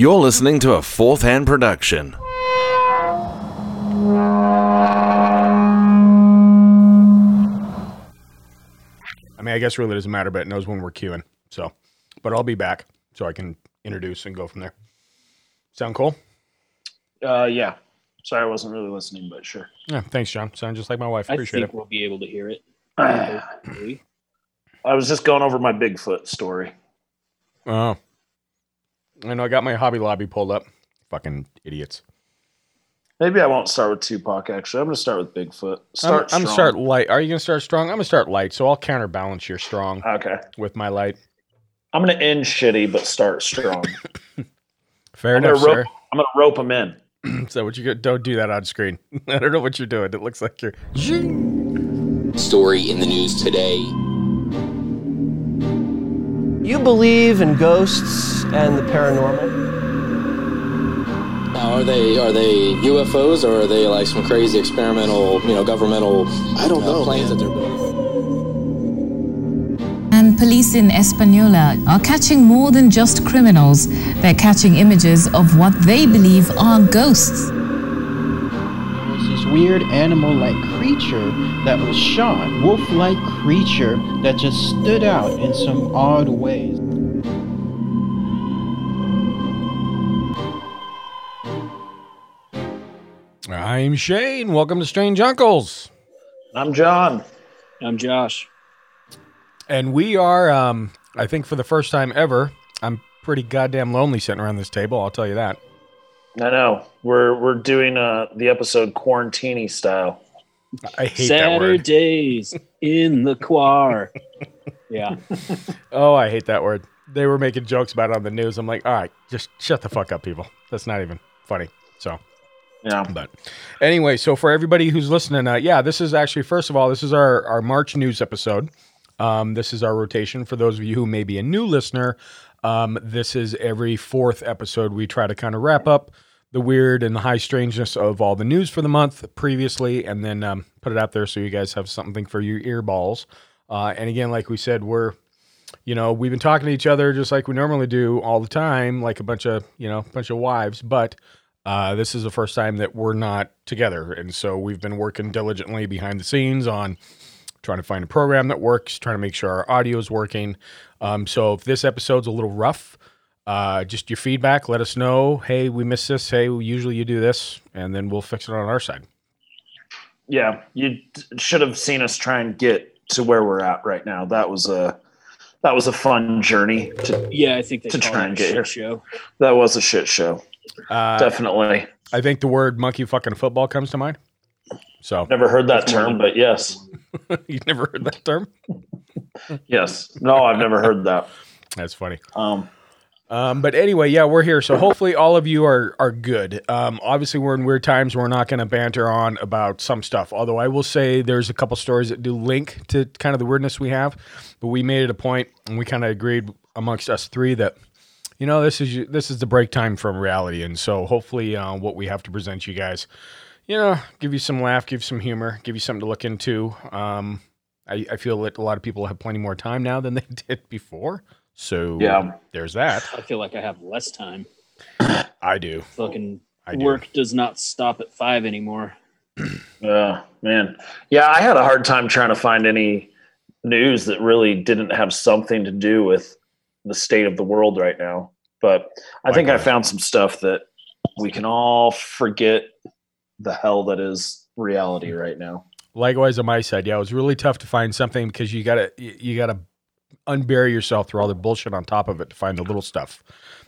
You're listening to a fourth hand production. I mean, I guess really doesn't matter, but it knows when we're queuing. So, but I'll be back so I can introduce and go from there. Sound cool? Uh, yeah. Sorry, I wasn't really listening, but sure. Yeah. Thanks, John. Sound just like my wife. I Appreciate think it. we'll be able to hear it. I was just going over my Bigfoot story. Oh. I know. I got my Hobby Lobby pulled up. Fucking idiots. Maybe I won't start with Tupac. Actually, I'm going to start with Bigfoot. Start. I'm, I'm strong. start light. Are you gonna start strong? I'm gonna start light, so I'll counterbalance your strong Okay. with my light. I'm going to end shitty, but start strong. Fair I'm gonna enough, rope. sir. I'm going to rope him in. So what you go, don't do that on screen. I don't know what you're doing. It looks like you're. story in the news today. You believe in ghosts and the paranormal? Now, are they are they UFOs or are they like some crazy experimental, you know, governmental? I don't uh, know planes that they're building. And police in Española are catching more than just criminals. They're catching images of what they believe are ghosts. was this weird animal like creature that was shot, wolf like creature that just stood out in some odd ways. I'm Shane. Welcome to Strange Uncles. I'm John. I'm Josh. And we are, um, I think, for the first time ever, I'm pretty goddamn lonely sitting around this table. I'll tell you that. I know we're we're doing uh the episode quarantini style. I hate that word. Saturdays in the choir. yeah. Oh, I hate that word. They were making jokes about it on the news. I'm like, all right, just shut the fuck up, people. That's not even funny. So, Yeah. but anyway, so for everybody who's listening, uh, yeah, this is actually first of all, this is our our March news episode. Um, this is our rotation. For those of you who may be a new listener, um, this is every fourth episode. We try to kind of wrap up the weird and the high strangeness of all the news for the month previously, and then um, put it out there so you guys have something for your earballs. Uh, and again, like we said, we're you know we've been talking to each other just like we normally do all the time, like a bunch of you know a bunch of wives, but. Uh, this is the first time that we're not together, and so we've been working diligently behind the scenes on trying to find a program that works, trying to make sure our audio is working. Um, so if this episode's a little rough, uh, just your feedback, let us know. Hey, we missed this. Hey, usually you do this, and then we'll fix it on our side. Yeah. You d- should have seen us try and get to where we're at right now. That was a that was a fun journey. To, Yeah, I think To try and get shit here. show. that was a shit show. Uh, Definitely. I think the word monkey fucking football comes to mind. So Never heard that term, but yes. you've never heard that term? Yes. No, I've never heard that. That's funny. Um Um, but anyway, yeah, we're here. So hopefully all of you are are good. Um, obviously, we're in weird times. We're not going to banter on about some stuff. Although I will say there's a couple stories that do link to kind of the weirdness we have. But we made it a point, and we kind of agreed amongst us three that you know this is this is the break time from reality. And so hopefully, uh, what we have to present you guys, you know, give you some laugh, give you some humor, give you something to look into. Um, I, I feel that a lot of people have plenty more time now than they did before. So Yeah. there's that. I feel like I have less time. I do. Fucking I do. work does not stop at five anymore. uh, man. Yeah, I had a hard time trying to find any news that really didn't have something to do with the state of the world right now. But I think I found some stuff that we can all forget the hell that is reality right now. Likewise on my side, yeah, it was really tough to find something because you gotta you you gotta unbury yourself through all the bullshit on top of it to find the little stuff.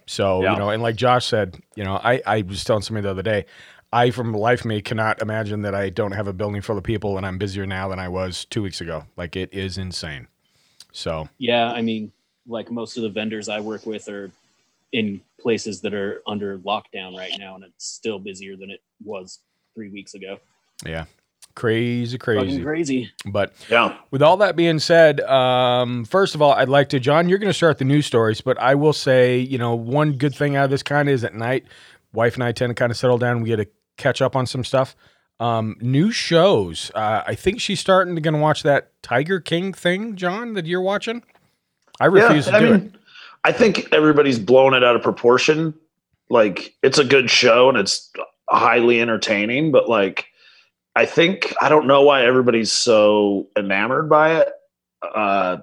So Yeah. you know, and like Josh said, you know, I I was telling somebody the other day, I from life of me cannot imagine that I don't have a building full of people and I'm busier now than I was two weeks ago. Like it is insane. So Yeah, I mean, like most of the vendors I work with are in places that are under lockdown right now, and it's still busier than it was three weeks ago. yeah, crazy, Fucking crazy. crazy. But Yeah. With all that being said, um, first of all, I'd like to, John, you're going to start the news stories, but I will say, you know, one good thing out of this kind of is at night, wife and I tend to kind of settle down. We get to catch up on some stuff. Um, new shows. Uh, I think she's starting to going to watch that Tiger King thing, John, that you're watching. I refuse yeah, to I do mean, I think everybody's blown it out of proportion. like it's a good show and it's highly entertaining, but like I think I don't know why everybody's so enamored by it. Uh,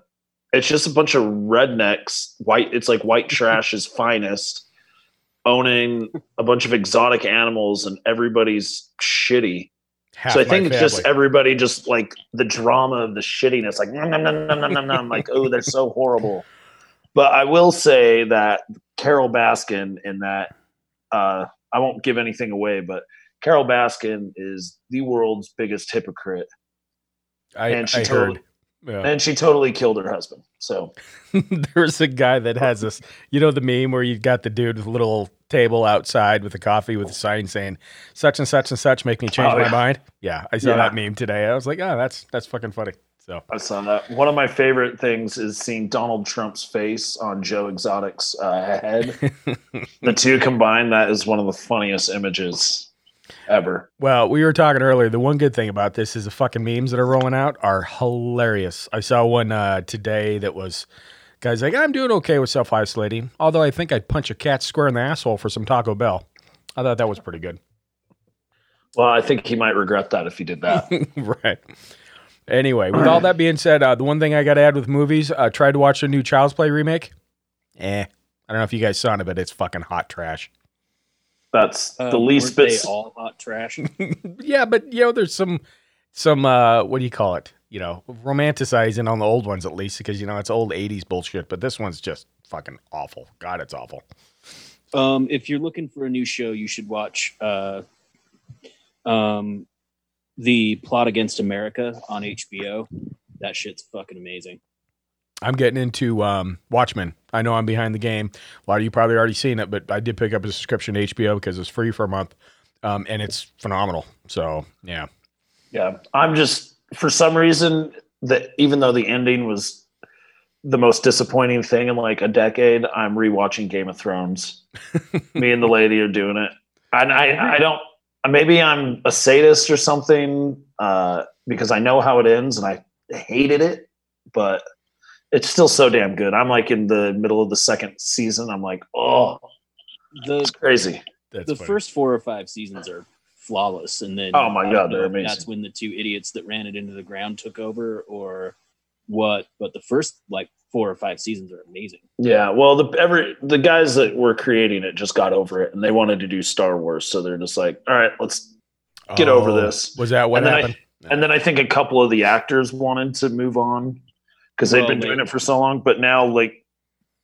it's just a bunch of rednecks, white. It's like white trash's finest, owning a bunch of exotic animals, and everybody's shitty. Half so I think it's just everybody just like the drama of the shittiness, like nom, nom, nom, nom, nom, nom, nom, like oh they're so horrible. But I will say that Carole Baskin in that uh, I won't give anything away, but Carole Baskin is the world's biggest hypocrite, I, and she I totally heard. Yeah. and she totally killed her husband. So There's a guy that has this, you know, the meme where you got the dude with a little table outside with a coffee with a sign saying "such and such and such make me change Oh, my yeah. mind." Yeah, I saw Yeah. that meme today. I was like, "Oh, that's that's fucking funny." So I saw that. One of my favorite things is seeing Donald Trump's face on Joe Exotic's uh, head. the two combined, that is one of the funniest images ever. Well, we were talking earlier. The one good thing about this is the fucking memes that are rolling out are hilarious. I saw one uh, today that was guys like, I'm doing okay with self isolating, although I think I'd punch a cat square in the asshole for some Taco Bell. I thought that was pretty good. Well, I think he might regret that if he did that. right. Anyway, with all that being said, uh, the one thing I got to add with movies, uh, tried to watch the new Child's Play remake. Eh. I don't know if you guys saw it, but it's fucking hot trash. That's Um, the least bit. they all hot trash. yeah, but you know, there's some some uh what do you call it? You know, romanticizing on the old ones at least because you know it's old '80s bullshit. But this one's just fucking awful. God, it's awful. Um, if you're looking for a new show, you should watch uh, um, the Plot Against America on HBO. That shit's fucking amazing. I'm getting into um, Watchmen. I know I'm behind the game. A lot of you probably already seen it, but I did pick up a subscription to HBO because it's free for a month, um, and it's phenomenal. So yeah, Yeah, I'm just for some reason that even though the ending was the most disappointing thing in like a decade, I'm rewatching Game of Thrones. Me and the lady are doing it, and I I don't maybe I'm a sadist or something uh, because I know how it ends and I hated it, but it's still so damn good. I'm like in the middle of the second season. I'm like, oh, The it's crazy. that's the funny. first four or five seasons are flawless, and then Oh my God, they're amazing. That's when the two idiots that ran it into the ground took over, or what? But the first like four or five seasons are amazing. Yeah, well, the every the guys that were creating it just got over it, and they wanted to do Star Wars, so they're just like, all right, let's. get over Oh, this. Was that what and then happened? I, and then I think a couple of the actors wanted to move on because they've Well, been doing they- it for so long. But now, like,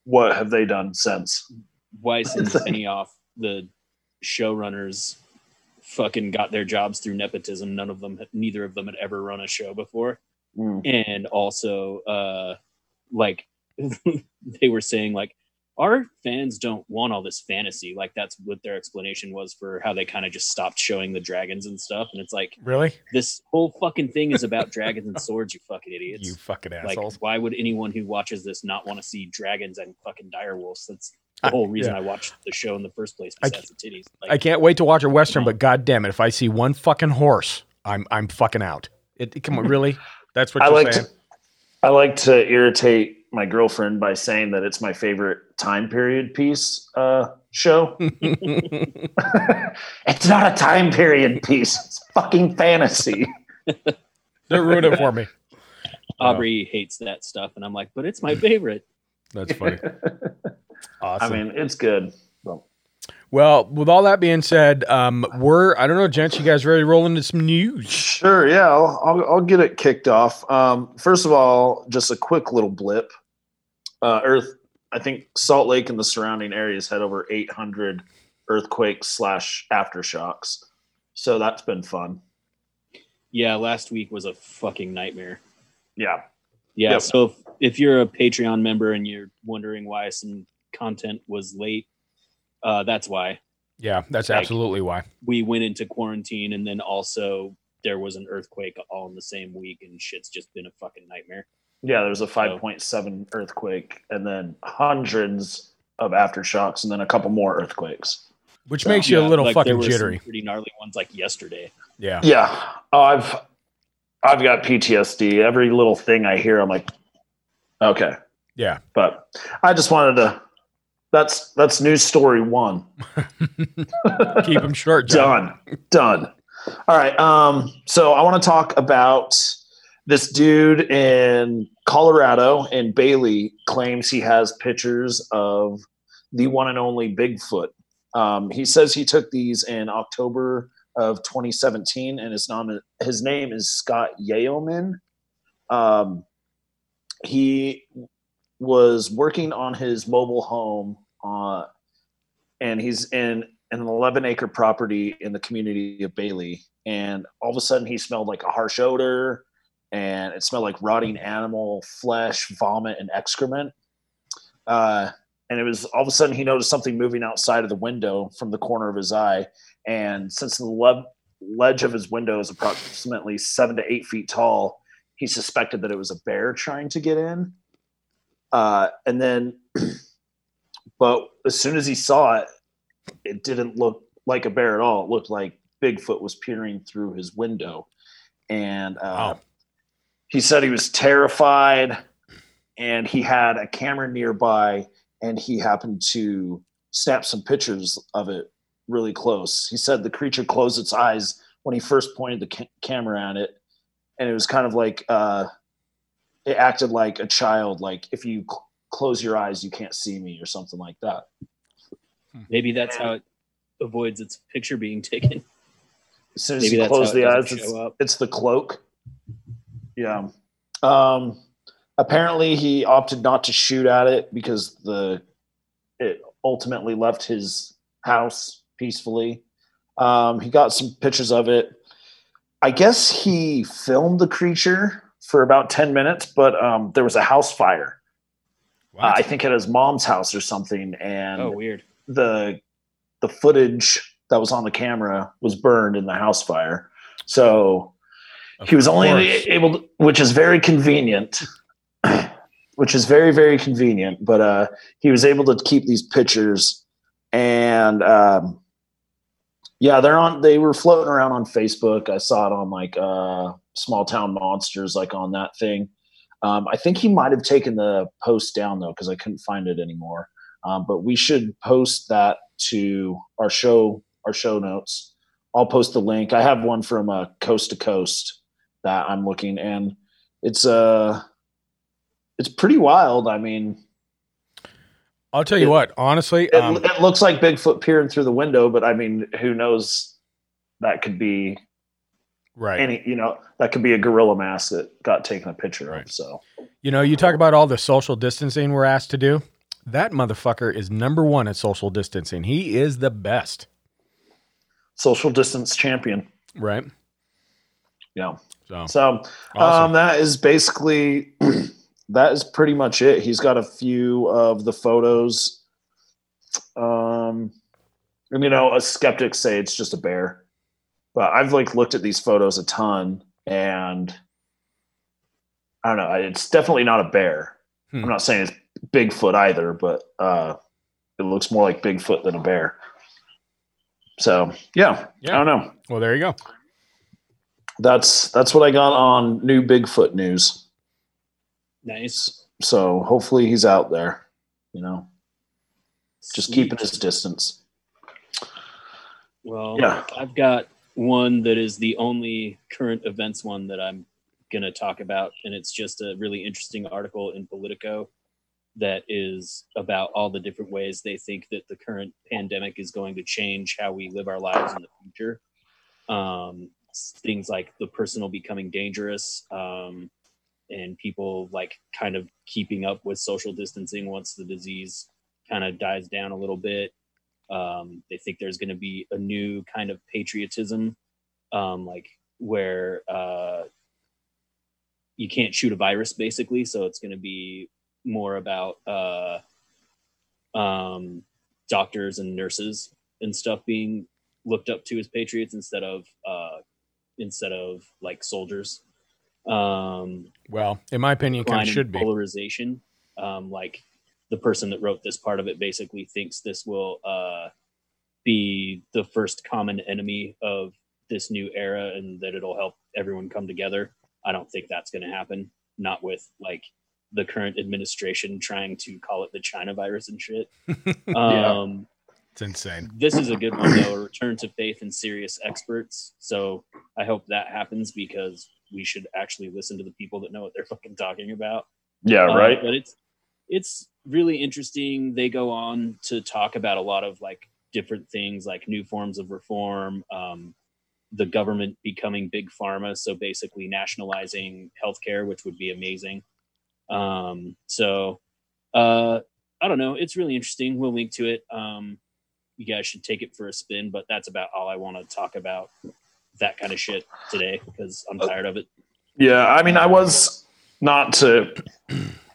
what have they done since? Weiss and Benioff, the showrunners, fucking got their jobs through nepotism. None of them, neither of them had ever run a show before. Mm. and also uh like they were saying like our fans don't want all this fantasy like that's what their explanation was for how they kind of just stopped showing the dragons and stuff and it's like Really? this whole fucking thing is about dragons and swords you fucking idiots You fucking like assholes. why would anyone who watches this not want to see dragons and fucking direwolves that's the whole reason yeah. i watched the show in the first place I besides the titties like, I can't wait to watch a western, but god damn it, if I see one fucking horse, I'm I'm fucking out. It, come on, really? That's what I you're like saying? to, I like to irritate my girlfriend by saying that it's my favorite time period piece uh, show. it's not a time period piece. It's fucking fantasy. Don't ruin it for me. aubrey hates that stuff and i'm like but it's my favorite That's funny. Awesome. I mean, it's good. Well, well, with all that being said, um, we're I don't know, gents, you guys ready to roll into some news? Sure, yeah, I'll, I'll, I'll get it kicked off. Um, first of all, just a quick little blip. Uh, Earth, I think Salt Lake and the surrounding areas had over 800 earthquakes slash aftershocks. So that's been fun. yeah last week was a fucking nightmare Yeah. Yeah. Yep. So if, if you're a Patreon member and you're wondering why some content was late, uh, that's why Yeah, that's Like- absolutely why. we went into quarantine, and then also there was an earthquake all in the same week, and shit's just been a fucking nightmare. Yeah, there was a 5.7 earthquake and then hundreds of aftershocks and then a couple more earthquakes. Which makes you a little like, there fucking were some jittery. Pretty gnarly ones like yesterday. Yeah. Yeah. Oh, I've I've got PTSD. Every little thing I hear, I'm like, okay. Yeah. But I just wanted to That's that's news story one. Keep them short. John. Done. Done. All right. Um, so I want to talk about this dude in Colorado in Bailey claims he has pictures of the one and only Bigfoot. Um, he says he took these in October of 2017, and his name his name is Scott Yeoman. Um, he was working on his mobile home, uh, and he's in an 11 acre property in the community of Bailey. And all of a sudden, he smelled like a harsh odor, and it smelled like rotting animal flesh, vomit, and excrement. Uh, and it was all of a sudden he noticed something moving outside of the window from the corner of his eye. And since the le- ledge of his window is approximately seven to eight feet tall, he suspected that it was a bear trying to get in. Uh, and then, but as soon as he saw it, it didn't look like a bear at all. It looked like Bigfoot was peering through his window. And uh, Wow. He said he was terrified and he had a camera nearby and he happened to snap some pictures of it really close. He said the creature closed its eyes when he first pointed the ca- camera at it, and it was kind of like uh, it acted like a child, like if you cl- close your eyes, you can't see me, or something like that. Maybe that's how it avoids its picture being taken. As soon as Maybe you close the eyes, it's, it's the cloak. Yeah. Um, apparently, he opted not to shoot at it because the it ultimately left his house peacefully. Um, he got some pictures of it. I guess he filmed the creature for about ten minutes, but um, there was a house fire. Uh, I think at his mom's house or something, and Oh, weird. the the footage that was on the camera was burned in the house fire. So Of he was only able to, which is very convenient which is very very convenient but uh he was able to keep these pictures and um yeah they're on they were floating around on facebook. I saw it on like uh small town monsters like on that thing. Um i think he might have taken the post down though because i couldn't find it anymore. Um, but we should post that to our show our show notes. I'll post the link. I have one from uh, coast to coast that i'm looking and it's uh it's pretty wild i mean I'll tell you it- what, honestly, it, um, it looks like bigfoot peering through the window but i mean who knows that could be right. any you know that could be a gorilla mask that got taken a picture Right. of so You know, you talk about all the social distancing we're asked to do. That motherfucker is number one at social distancing. He is the best, social distance champion right? yeah So, so awesome. um that is basically that is pretty much it he's got a few of the photos um and you know us skeptics say it's just a bear but i've like looked at these photos a ton and i don't know it's definitely not a bear Hmm. i'm not saying it's bigfoot either but uh it looks more like bigfoot than a bear so yeah, Yeah. i don't know well, there you go. That's that's what i got on new bigfoot news Nice. so hopefully he's out there you know just Sweet. keeping his distance Well, Yeah. I've got one that is the only current events one that I'm going to talk about. And it's just a really interesting article in Politico that is about all the different ways they think that the current pandemic is going to change how we live our lives in the future. Um, things like the personal becoming dangerous um, and people like kind of keeping up with social distancing once the disease kind of dies down a little bit. Um, they think there's going to be a new kind of patriotism, um, like where uh, you can't shoot a virus, basically. So it's going to be more about uh, um, doctors and nurses and stuff being looked up to as patriots instead of uh, instead of like soldiers. Um, Well, in my opinion, kind of in should be. polarization. Um, like the person that wrote this part of it basically thinks this will uh, be the first common enemy of this new era, and that it'll help everyone come together. I don't think that's going to happen. Not with like the current administration trying to call it the China virus and shit. Yeah. Um, It's insane. this is a good one though. A return to faith in serious experts. So i hope that happens because we should actually listen to the people that know what they're fucking talking about. Yeah, Uh, right. but it's it's really interesting. They go on to talk about a lot of like different things like new forms of reform um, the government becoming big pharma so basically nationalizing healthcare which would be amazing. Um, so uh, i don't know. It's really interesting. We'll link to it. Um, you guys should take it for a spin but that's about all i want to talk about that kind of shit today because i'm oh. tired of it Yeah, I mean, I was not to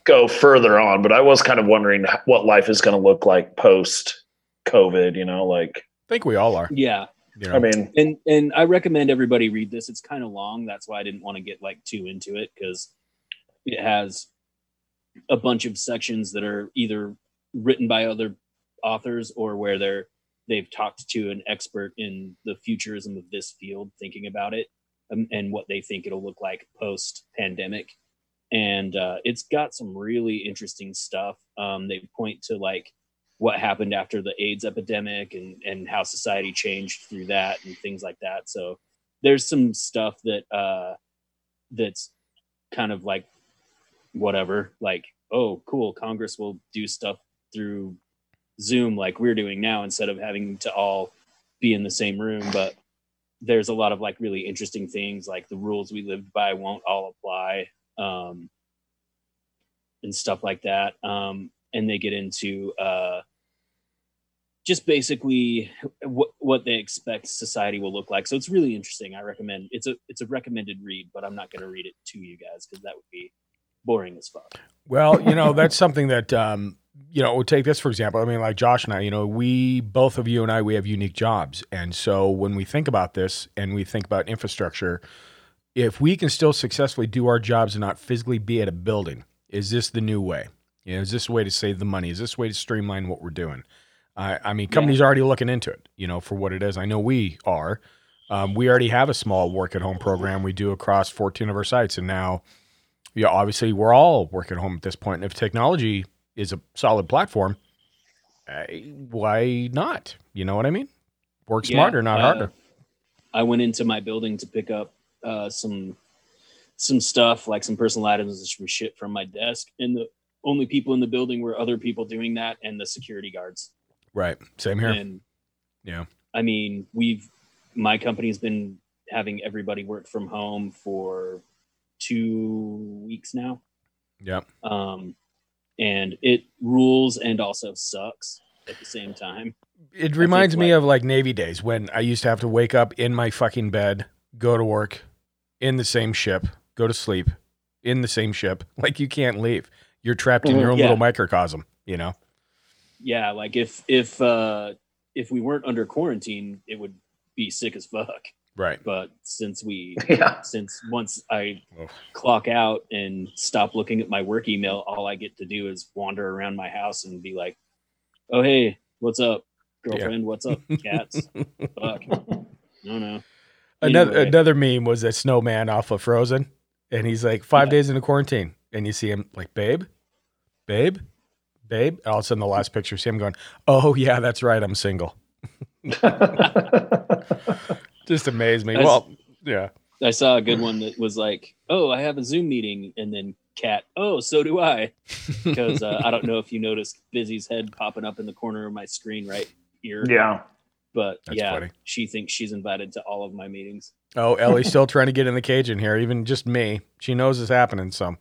go further on, but I was kind of wondering what life is going to look like post COVID. You know, like I think we all are. yeah You know? I mean, and and I recommend everybody read this. It's kind of long. That's why I didn't want to get like too into it because it has a bunch of sections that are either written by other authors or where they're they've talked to an expert in the futurism of this field, thinking about it um, and what they think it'll look like post pandemic. And uh, it's got some really interesting stuff. Um, they point to like what happened after the AIDS epidemic and and how society changed through that and things like that. So there's some stuff that uh that's kind of like whatever, like oh cool, Congress will do stuff through Zoom like we're doing now instead of having to all be in the same room, but there's a lot of like really interesting things like the rules we lived by won't all apply um and stuff like that um and they get into uh just basically what what they expect society will look like. So it's really interesting. I recommend it's a it's a recommended read, but I'm not going to read it to you guys because that would be boring as fuck. Well, you know, that's something that um, you know, we'll take this for example. I mean, like Josh and I, you know, we both of you and I, we have unique jobs. And so when we think about this and we think about infrastructure, if we can still successfully do our jobs and not physically be at a building, is this the new way? You know, is this a way to save the money? Is this a way to streamline what we're doing? I, I mean, companies are already looking into it, you know, for what it is. I know we are. Um, we already have a small work at home program we do across 14 of our sites. And now, yeah, obviously we're all working at home at this point. And if technology is a solid platform, uh, why not? You know what I mean? Work Yeah, smarter, not uh, harder. I went into my building to pick up uh, some some stuff, like some personal items and some shit from my desk, and the only people in the building were other people doing that and the security guards. Right. Same here. And yeah. I mean, we've my company's been having everybody work from home for two weeks now. Yep. Um, and it rules and also sucks at the same time. It reminds me like- of like Navy days when I used to have to wake up in my fucking bed, go to work in the same ship, go to sleep in the same ship. Like you can't leave. You're trapped in Mhm. your own Yeah. little microcosm, you know? Yeah, like if if uh if we weren't under quarantine, it would be sick as fuck. Right. But since we yeah, since once I Oof. clock out and stop looking at my work email, all I get to do is wander around my house and be like, "Oh hey, what's up, girlfriend? What's up, cats? Fuck, no, no." Another Anyway. another meme was a snowman off of Frozen, and he's like five Yeah. days into quarantine, and you see him like, babe, babe, babe. All of a sudden, the last picture, see him going, "Oh yeah, that's right, I'm single." Just amazed me. That's- well, yeah, I saw a good one that was like, "Oh, I have a Zoom meeting," and then cat, "Oh, so do I," because uh, I don't know if you noticed Busy's head popping up in the corner of my screen right here. yeah. but That's yeah, funny. she thinks she's invited to all of my meetings. Oh, Ellie's still trying to get in the cage in here, even just me. She knows it's happening. So,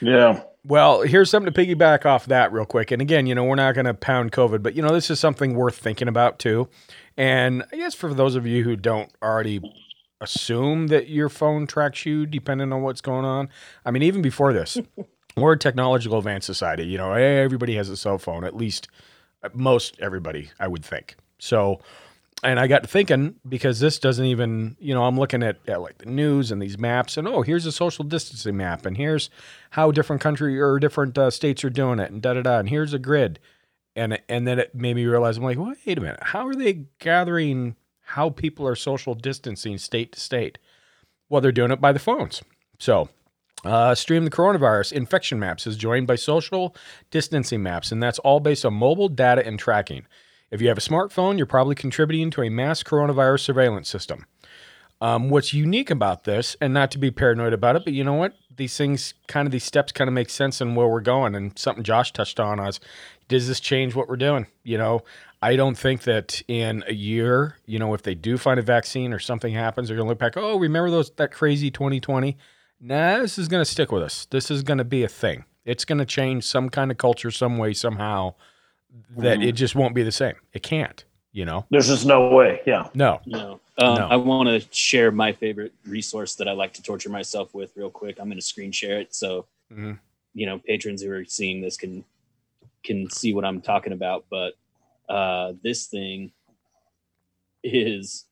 Yeah. well, here's something to piggyback off that real quick. And again, you know, we're not going to pound COVID, but you know, this is something worth thinking about too. And I guess for those of you who don't already assume that your phone tracks you, depending on what's going on, I mean, even before this, we're a technological advanced society. You know, everybody has a cell phone, at least uh, most everybody, I would think. So, and I got thinking because this doesn't even, you know, I'm looking at, at like the news and these maps, and oh, here's a social distancing map, and here's how different country or different uh, states are doing it, and da da da, and here's a grid, and and then it made me realize I'm like, wait a minute, how are they gathering how people are social distancing state to state? Well, they're doing it by the phones. So Uh, Stream the Coronavirus Infection Maps is joined by Social Distancing Maps, and that's all based on mobile data and tracking. If you have a smartphone, you're probably contributing to a mass coronavirus surveillance system. Um, what's unique about this, and not to be paranoid about it, but you know what? These things, kind of these steps, kind of make sense in where we're going. And something Josh touched on was, does this change what we're doing? You know, I don't think that in a year, you know, if they do find a vaccine or something happens, they're going to look back. Oh, remember those that crazy 2020? Nah, this is going to stick with us. This is going to be a thing. It's going to change some kind of culture, some way, somehow. That it just won't be the same. It can't. You know. There's just no way. Yeah. No. No. Um, No. I want to share my favorite resource that I like to torture myself with real quick. I'm going to screen share it so Mhm. you know patrons who are seeing this can can see what I'm talking about. But uh, this thing is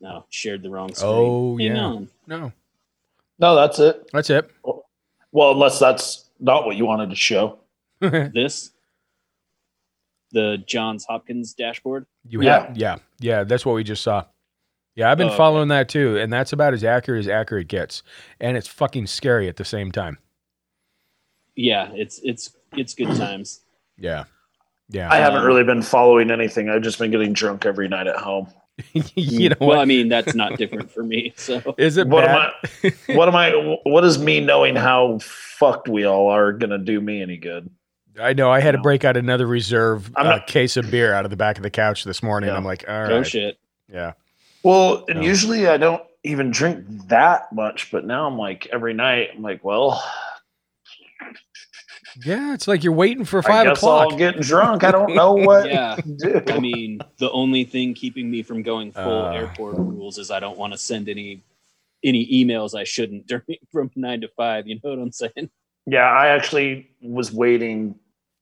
no shared the wrong screen. Oh, Hang yeah. on. No. No, that's it. That's it. Well, unless that's not what you wanted to show. This the Johns Hopkins dashboard. You Yeah. have, yeah, yeah. That's what we just saw. Yeah, I've been Oh, okay. following that too, and that's about as accurate as accurate gets, and it's fucking scary at the same time. Yeah, it's it's it's good times. Yeah, yeah. I haven't um, really been following anything. I've just been getting drunk every night at home. you know well, what? I mean that's not different for me. So Is it What am? I? What am I? What is me knowing how fucked we all are gonna do me any good? I know. I had to break out another reserve I'm uh, case of beer out of the back of the couch this morning. Yeah. I'm like, all oh shit. yeah. Well, and No. usually I don't even drink that much, but now I'm like every night. I'm like, well, Yeah, it's like you're waiting for I five guess o'clock. I'll get drunk. I don't know what Yeah. to do. I mean, the only thing keeping me from going full Uh. airport rules is I don't want to send any any emails I shouldn't during from nine to five. You know what I'm saying? Yeah, I actually was waiting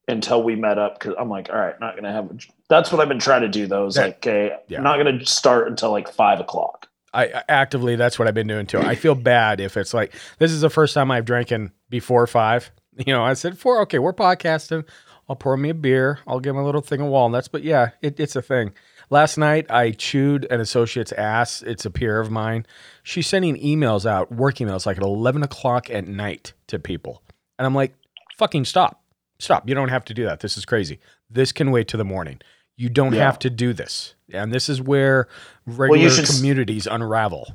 until we met up because I'm like, all right, not gonna have. A, that's what I've been trying to do. Though is Yeah. like, okay, Yeah. I'm not gonna start until like five o'clock. I, I actively that's what I've been doing too. I feel bad if it's like this is the first time I've drinking before five. You know, I said four. Okay, we're podcasting. I'll pour me a beer. I'll give him a little thing of walnuts. But yeah, it, it's a thing. Last night I chewed an associate's ass. It's a peer of mine. She's sending emails out, work emails, like at eleven o'clock at night to people, and I'm like, fucking stop, stop. You don't have to do that. This is crazy. This can wait to the morning. You don't Yeah. have to do this. And this is where regular should s- communities unravel.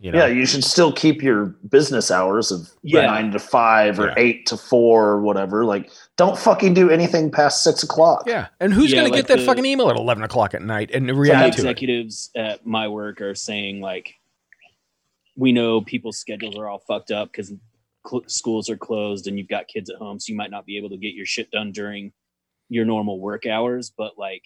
You know? Yeah, you should still keep your business hours of Yeah. nine to five or Yeah. eight to four or whatever. Like, don't fucking do anything past six o'clock. Yeah. And who's Yeah, going to like get that the- fucking email at 11 o'clock at night and Some react to it? executives at my work are saying like, we know people's schedules are all fucked up because cl- schools are closed and you've got kids at home, so you might not be able to get your shit done during your normal work hours. But like,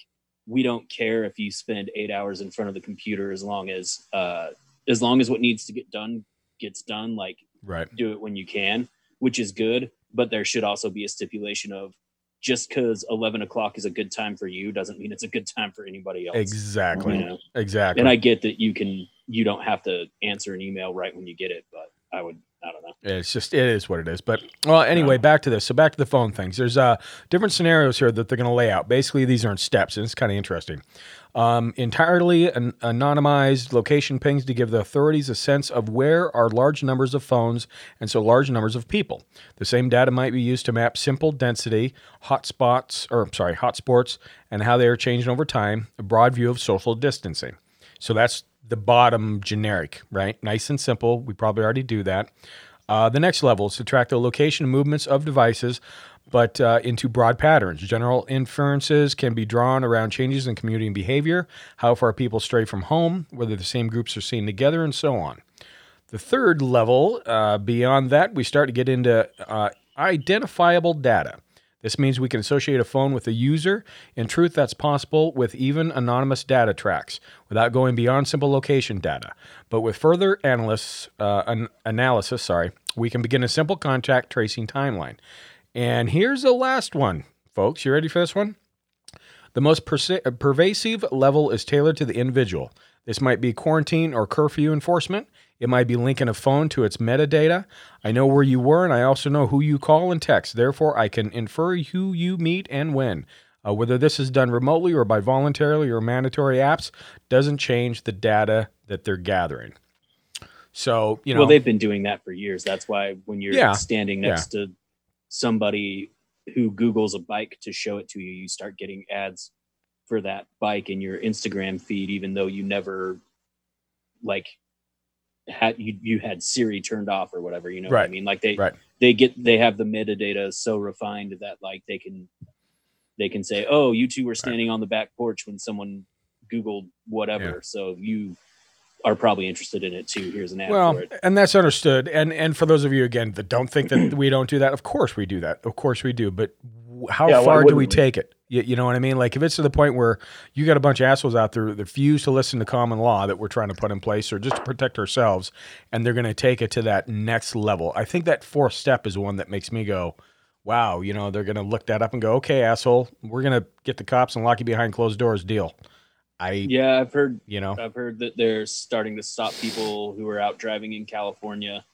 we don't care if you spend eight hours in front of the computer as long as uh, as long as what needs to get done gets done. Like, Right. do it when you can, which is good. But there should also be a stipulation of just because 11 o'clock is a good time for you doesn't mean it's a good time for anybody else. Exactly. You know? Exactly. And I get that you can, you don't have to answer an email right when you get it, but I would, Don't know. It's just it is what it is. But well, anyway, back to this. So back to the phone things. There's uh different scenarios here that they're going to lay out. Basically, these are in steps, and it's kind of interesting. Um, entirely an anonymized location pings to give the authorities a sense of where are large numbers of phones and so large numbers of people. The same data might be used to map simple density, hotspots, or sorry, hotspots, and how they are changing over time. A broad view of social distancing. So that's the bottom generic, right? Nice and simple. We probably already do that. Uh, the next level is to track the location and movements of devices, but uh, into broad patterns. General inferences can be drawn around changes in community and behavior, how far people stray from home, whether the same groups are seen together, and so on. The third level, uh, beyond that, we start to get into uh, identifiable data. This means we can associate a phone with a user. In truth, that's possible with even anonymous data tracks without going beyond simple location data. But with further analysis, uh, an- analysis, sorry, we can begin a simple contact tracing timeline. And here's the last one, folks. You ready for this one? The most persi- pervasive level is tailored to the individual. This might be quarantine or curfew enforcement. It might be linking a phone to its metadata. I know where you were, and I also know who you call and text. Therefore, I can infer who you meet and when. Uh, whether this is done remotely or by voluntarily or mandatory apps doesn't change the data that they're gathering. So you know, well, they've been doing that for years. That's why when you're Yeah. standing next to somebody who Googles a bike to show it to you, you start getting ads for that bike in your Instagram feed, even though you never like had you you had Siri turned off or whatever. You know what I mean? Like they Right. they get they have the metadata so refined that like they can they can say, oh, you two were standing on the back porch when someone Googled whatever. Yeah. So you are probably interested in it too. Here's an ad well, for it. and that's understood. And and for those of you again that don't think that we don't do that, of course we do that. Of course we do. But how Yeah, far do we we? take it? You, you know what I mean? Like if it's to the point where you got a bunch of assholes out there that refuse to listen to common law that we're trying to put in place, or just to protect ourselves, and they're going to take it to that next level. I think that fourth step is one that makes me go. Wow, you know, they're going to look that up and go, okay, asshole, we're going to get the cops and lock you behind closed doors deal. I, Yeah, I've heard you know, I've heard that they're starting to stop people who are out driving in California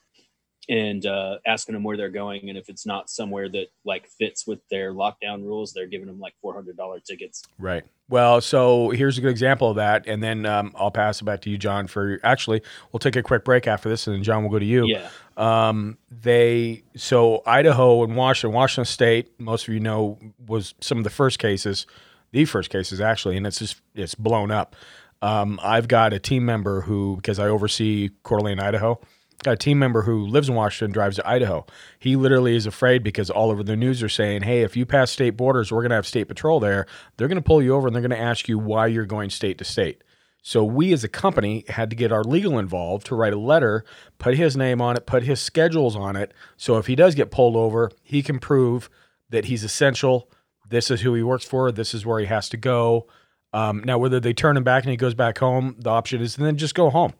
and uh, asking them where they're going, and if it's not somewhere that like fits with their lockdown rules, they're giving them like four hundred dollar tickets. Right. Well, so here's a good example of that, and then um, I'll pass it back to you, John. For actually, we'll take a quick break after this, and then John will go to you. Yeah, Um, they so Idaho and Washington, Washington State, most of you know, was some of the first cases, the first cases actually, and it's just it's blown up. Um, I've got a team member who, because I oversee Coeur d'Alene, Idaho, a team member who lives in Washington, drives to Idaho. He literally is afraid because all over the news are saying, "Hey, if you pass state borders, we're going to have state patrol there. They're going to pull you over and they're going to ask you why you're going state to state." So we as a company had to get our legal involved to write a letter, put his name on it, put his schedules on it. So if he does get pulled over, he can prove that he's essential. This is who he works for. This is where he has to go. Um, now, whether they turn him back and he goes back home, the option is then just go home.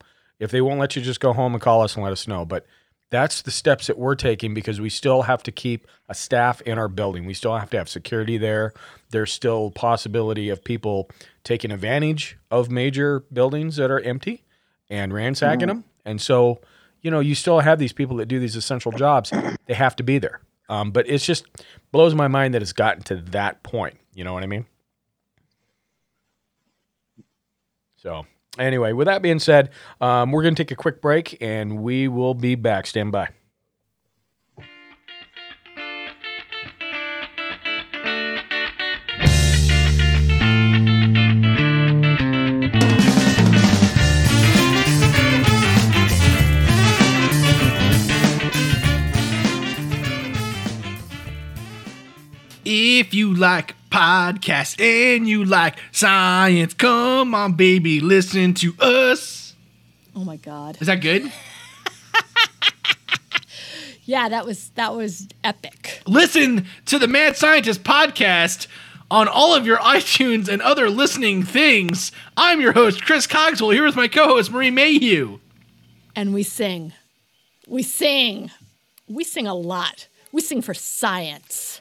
If they won't let you, just go home and call us and let us know. But that's the steps that we're taking because we still have to keep a staff in our building. We still have to have security there. There's still possibility of people taking advantage of major buildings that are empty and ransacking them. And so, you know, you still have these people that do these essential jobs. They have to be there. Um, but it's just blows my mind that it's gotten to that point. You know what I mean? So, anyway, with that being said, um, we're going to take a quick break and we will be back. Stand by. If you like podcasts and you like science, come on, baby, listen to us. Oh my god. Is that good? Yeah, that was that was epic. Listen to the Mad Scientist podcast on all of your iTunes and other listening things. I'm your host, Chris Cogswell, here with my co host, Marie Mayhew. And we sing. We sing. We sing a lot. We sing for science.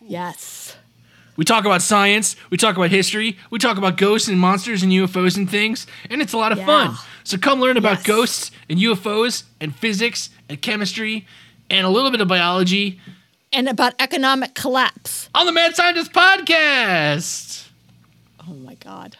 Yes. We talk about science, we talk about history, we talk about ghosts and monsters and UFOs and things, and it's a lot of Yeah. fun. So come learn about Yes. ghosts and UFOs and physics and chemistry and a little bit of biology And about economic collapse. on the Mad Scientist podcast. Oh my god.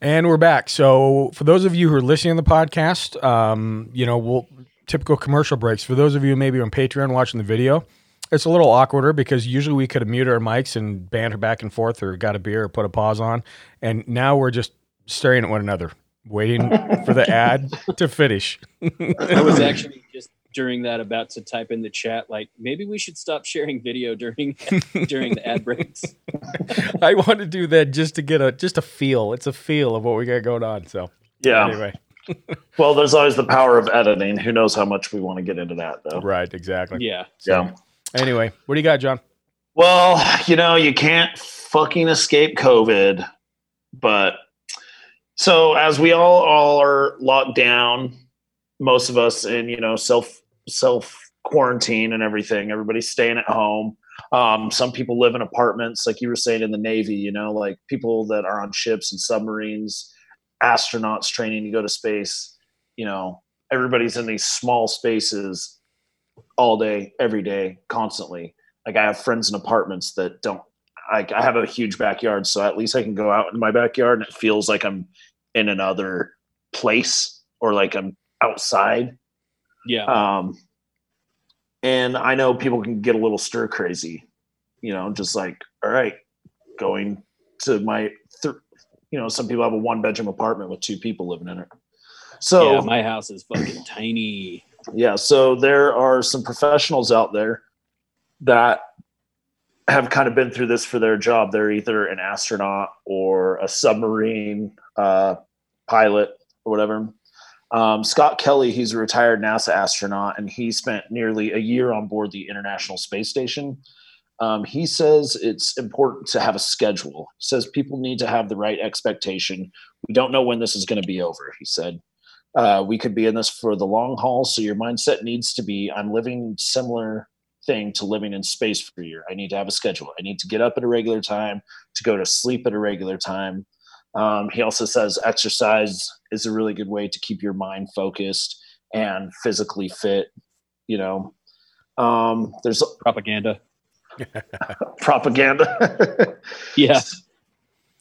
And we're back. So, for those of you who are listening to the podcast, um, you know, we'll typical commercial breaks. For those of you maybe on Patreon watching the video, it's a little awkwarder because usually we could have muted our mics and banter back and forth or got a beer or put a pause on. And now we're just staring at one another, waiting for the ad to finish. I was actually just during that about to type in the chat like maybe we should stop sharing video during during the ad breaks. I want to do that just to get a just a feel. It's a feel of what we got going on. So, Yeah. anyway, Well, there's always the power of editing. Who knows how much we want to get into that, though. right, exactly. Yeah. Yeah. Anyway, what do you got, John? Well, you know, you can't fucking escape COVID, but so as we all all are locked down, most of us in you know self self quarantine and everything. Everybody's staying at home. Um, some people live in apartments, like you were saying in the Navy. You know, like people that are on ships and submarines, astronauts training to go to space. You know, everybody's in these small spaces all day, every day, constantly like I have friends in apartments that don't like I have a huge backyard, so at least I can go out in my backyard and it feels like I'm in another place or like I'm outside. Yeah. Um, and I know people can get a little stir crazy, you know, just like, all right, going to my, th- you know, some people have a one bedroom apartment with two people living in it. So yeah, my house is fucking tiny. Yeah, so there are some professionals out there that have kind of been through this for their job. They're either an astronaut or a submarine uh, pilot or whatever. Um, Scott Kelly, he's a retired NASA astronaut, and he spent nearly a year on board the International Space Station. Um, he says it's important to have a schedule. He says people need to have the right expectation. We don't know when this is going to be over, he said. Uh, we could be in this for the long haul, so your mindset needs to be I'm living similar thing to living in space for a year. I need to have a schedule. I need to get up at a regular time, to go to sleep at a regular time. Um, he also says exercise is a really good way to keep your mind focused and physically fit. You know, um, there's propaganda. propaganda. yes.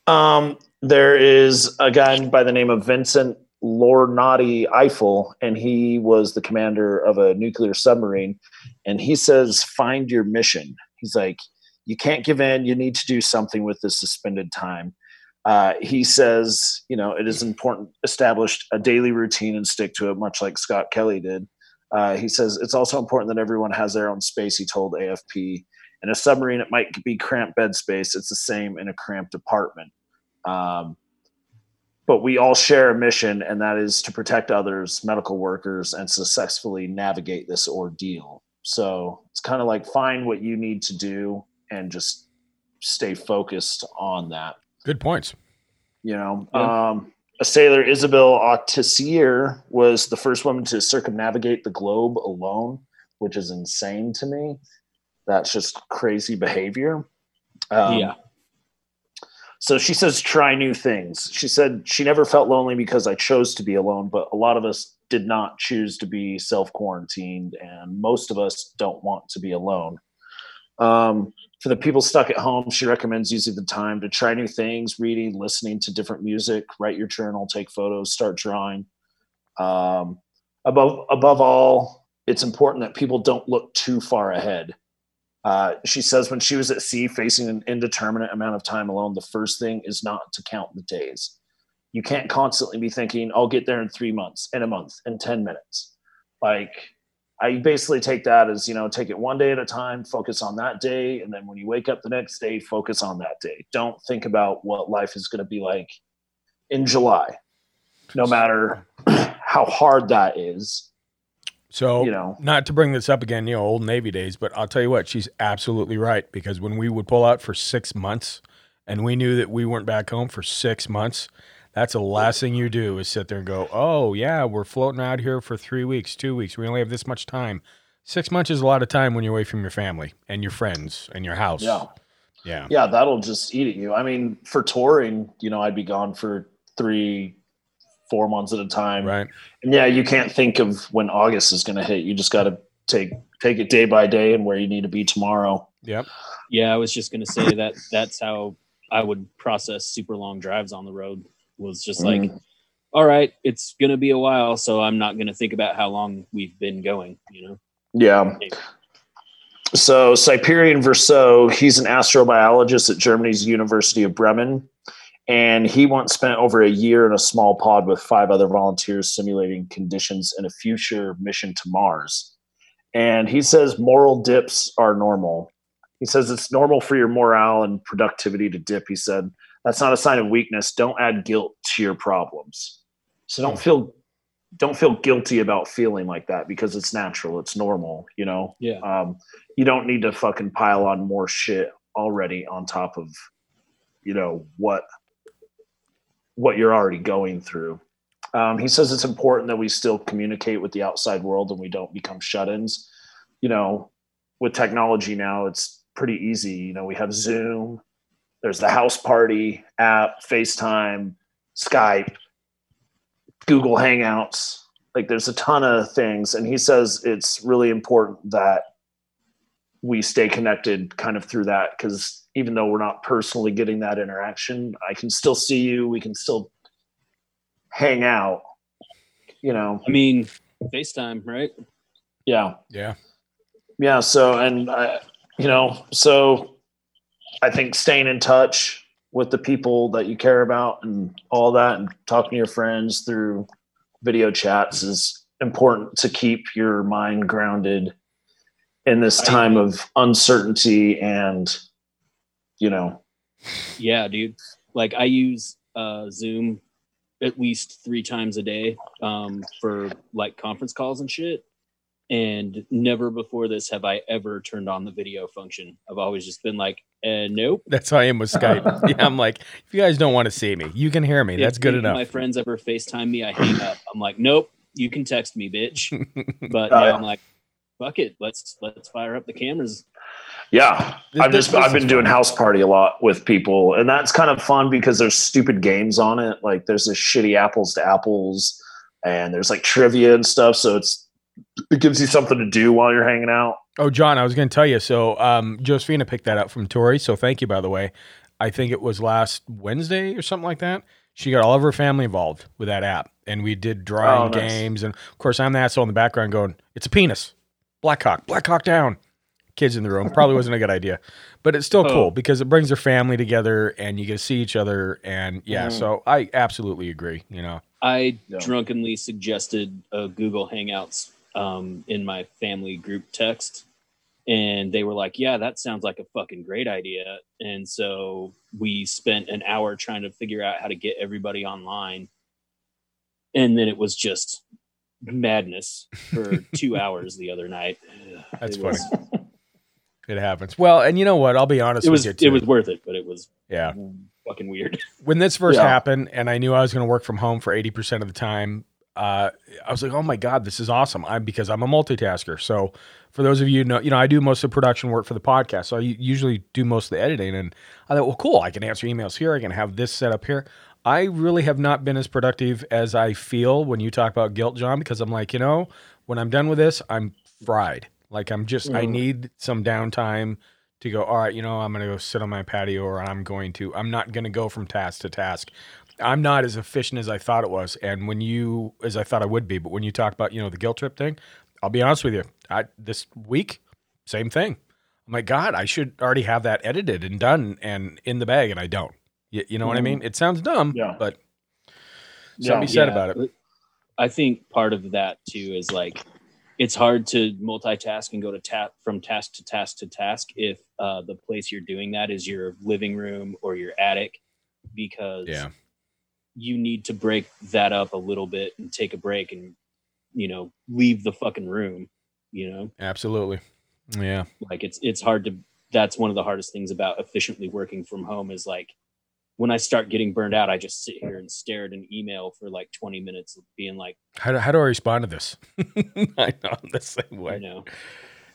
Um, there is a guy by the name of Vincent Lornati Eiffel, and he was the commander of a nuclear submarine. And he says, find your mission. He's like, you can't give in. You need to do something with this suspended time. Uh, he says, you know, it is important establish a daily routine and stick to it, much like Scott Kelly did. Uh, he says it's also important that everyone has their own space. He told AFP, in a submarine, it might be cramped bed space. It's the same in a cramped apartment. Um, but we all share a mission, and that is to protect others, medical workers, and successfully navigate this ordeal. So it's kind of like find what you need to do and just stay focused on that. Good points. You know, yeah. um, a sailor, Isabelle Autissier, was the first woman to circumnavigate the globe alone, which is insane to me. That's just crazy behavior. Um, yeah. So she says, try new things. She said she never felt lonely because I chose to be alone, but a lot of us did not choose to be self quarantined, and most of us don't want to be alone. Um, for the people stuck at home, she recommends using the time to try new things, reading, listening to different music, write your journal, take photos, start drawing. Um, above above all, it's important that people don't look too far ahead. Uh, she says when she was at sea facing an indeterminate amount of time alone, the first thing is not to count the days. You can't constantly be thinking, I'll get there in three months, in a month, in 10 minutes. Like, I basically take that as, you know, take it one day at a time, focus on that day. And then when you wake up the next day, focus on that day. Don't think about what life is going to be like in July, no matter how hard that is. So, You know. not to bring this up again, you know, old Navy days, but I'll tell you what, she's absolutely right. Because when we would pull out for six months and we knew that we weren't back home for six months, that's the last thing you do is sit there and go, oh, yeah, we're floating out here for three weeks, two weeks. We only have this much time. Six months is a lot of time when you're away from your family and your friends and your house. Yeah. Yeah. Yeah, that'll just eat at you. I mean, for touring, you know, I'd be gone for three, four months at a time. Right. And yeah, you can't think of when August is going to hit. You just got to take take it day by day and where you need to be tomorrow. Yep. Yeah, I was just gonna say that that's how I would process super long drives on the road. Was just like, Mm. all right, it's gonna be a while, so I'm not gonna think about how long we've been going. You know. Yeah. So Cyprien Verseux, he's an astrobiologist at Germany's University of Bremen. And he once spent over a year in a small pod with five other volunteers simulating conditions in a future mission to Mars. And he says moral dips are normal. He says it's normal for your morale and productivity to dip. He said, that's not a sign of weakness. Don't add guilt to your problems. So don't feel don't feel guilty about feeling like that because it's natural. It's normal, you know? Yeah. Um, you don't need to fucking pile on more shit already on top of, you know, what what you're already going through. Um, he says it's important that we still communicate with the outside world and we don't become shut-ins. You know, with technology now, it's pretty easy. You know, we have Zoom, there's the house party app, FaceTime, Skype, Google Hangouts. Like there's a ton of things. And he says it's really important that we stay connected kind of through that because even though we're not personally getting that interaction, I can still see you. We can still hang out. you know, I mean, FaceTime, right? yeah, Yeah. yeah. So, and I, you know, so I think staying in touch with the people that you care about and all that, and talking to your friends through video chats is important to keep your mind grounded in this time agree. of uncertainty and, you know, Yeah, dude. Like I use uh, Zoom at least three times a day um, for like conference calls and shit. And never before this have I ever turned on the video function. I've always just been like, uh, nope. That's how I am with Skype. yeah, I'm like, if you guys don't want to see me, you can hear me. That's good enough. My friends ever FaceTime me, I hang up. I'm like, nope, you can text me, bitch. But Oh, now yeah. I'm like, fuck it, let's let's fire up the cameras. Yeah, This- I've just I've been doing fun. house party a lot with people, and that's kind of fun because there's stupid games on it. Like there's this shitty apples to apples, and there's like trivia and stuff. So it's it gives you something to do while you're hanging out. Oh, John, I was going to tell you. So, um, Josephina picked that up from Tori. So, thank you, by the way. I think it was last Wednesday or something like that. She got all of her family involved with that app, and we did drawing Oh, nice. games. And of course, I'm the asshole in the background going, "It's a penis, Black Hawk, Black Hawk down." Kids in the room probably wasn't a good idea, but it's still Oh. cool because it brings their family together, and you get to see each other. And yeah, Mhm. so I absolutely agree. You know, I Yeah. drunkenly suggested a Google Hangouts um, in my family group text, and they were like, "Yeah, that sounds like a fucking great idea." And so we spent an hour trying to figure out how to get everybody online, and then it was just madness for two hours the other night. That's It funny. was- it happens. Well, and you know what? I'll be honest It with was you. it was worth it, but it was yeah. fucking weird. when this first Yeah. happened and I knew I was going to work from home for 80% of the time, uh, I was like, oh my God, this is awesome. I'm because I'm a multitasker. So for those of you who know, you know, I do most of the production work for the podcast. So I usually do most of the editing. And I thought, well, cool. I can answer emails here. I can have this set up here. I really have not been as productive as I feel when you talk about guilt, John, because I'm like, you know, when I'm done with this, I'm fried. Like I'm just, I Mm. need some downtime to go, all right, you know, I'm going to go sit on my patio or I'm going to, I'm not going to go from task to task. I'm not as efficient as I thought it was. And when you, as I thought I would be, but when you talk about, you know, the guilt trip thing, I'll be honest with you. I, this week, same thing. I'm like, God, I should already have that edited and done and in the bag, and I don't. You, you know what I mean? It sounds dumb, Yeah. but something Yeah. be said Yeah, about it. I think part of that too is like it's hard to multitask and go to tap from task to task to task if uh, the place you're doing that is your living room or your attic because Yeah. you need to break that up a little bit and take a break and you know leave the fucking room you know Absolutely. Yeah. like it's it's hard to that's one of the hardest things about efficiently working from home is like when I start getting burned out, I just sit here and stare at an email for like 20 minutes, being like, How do, how do I respond to this? I know I'm the same way. you know,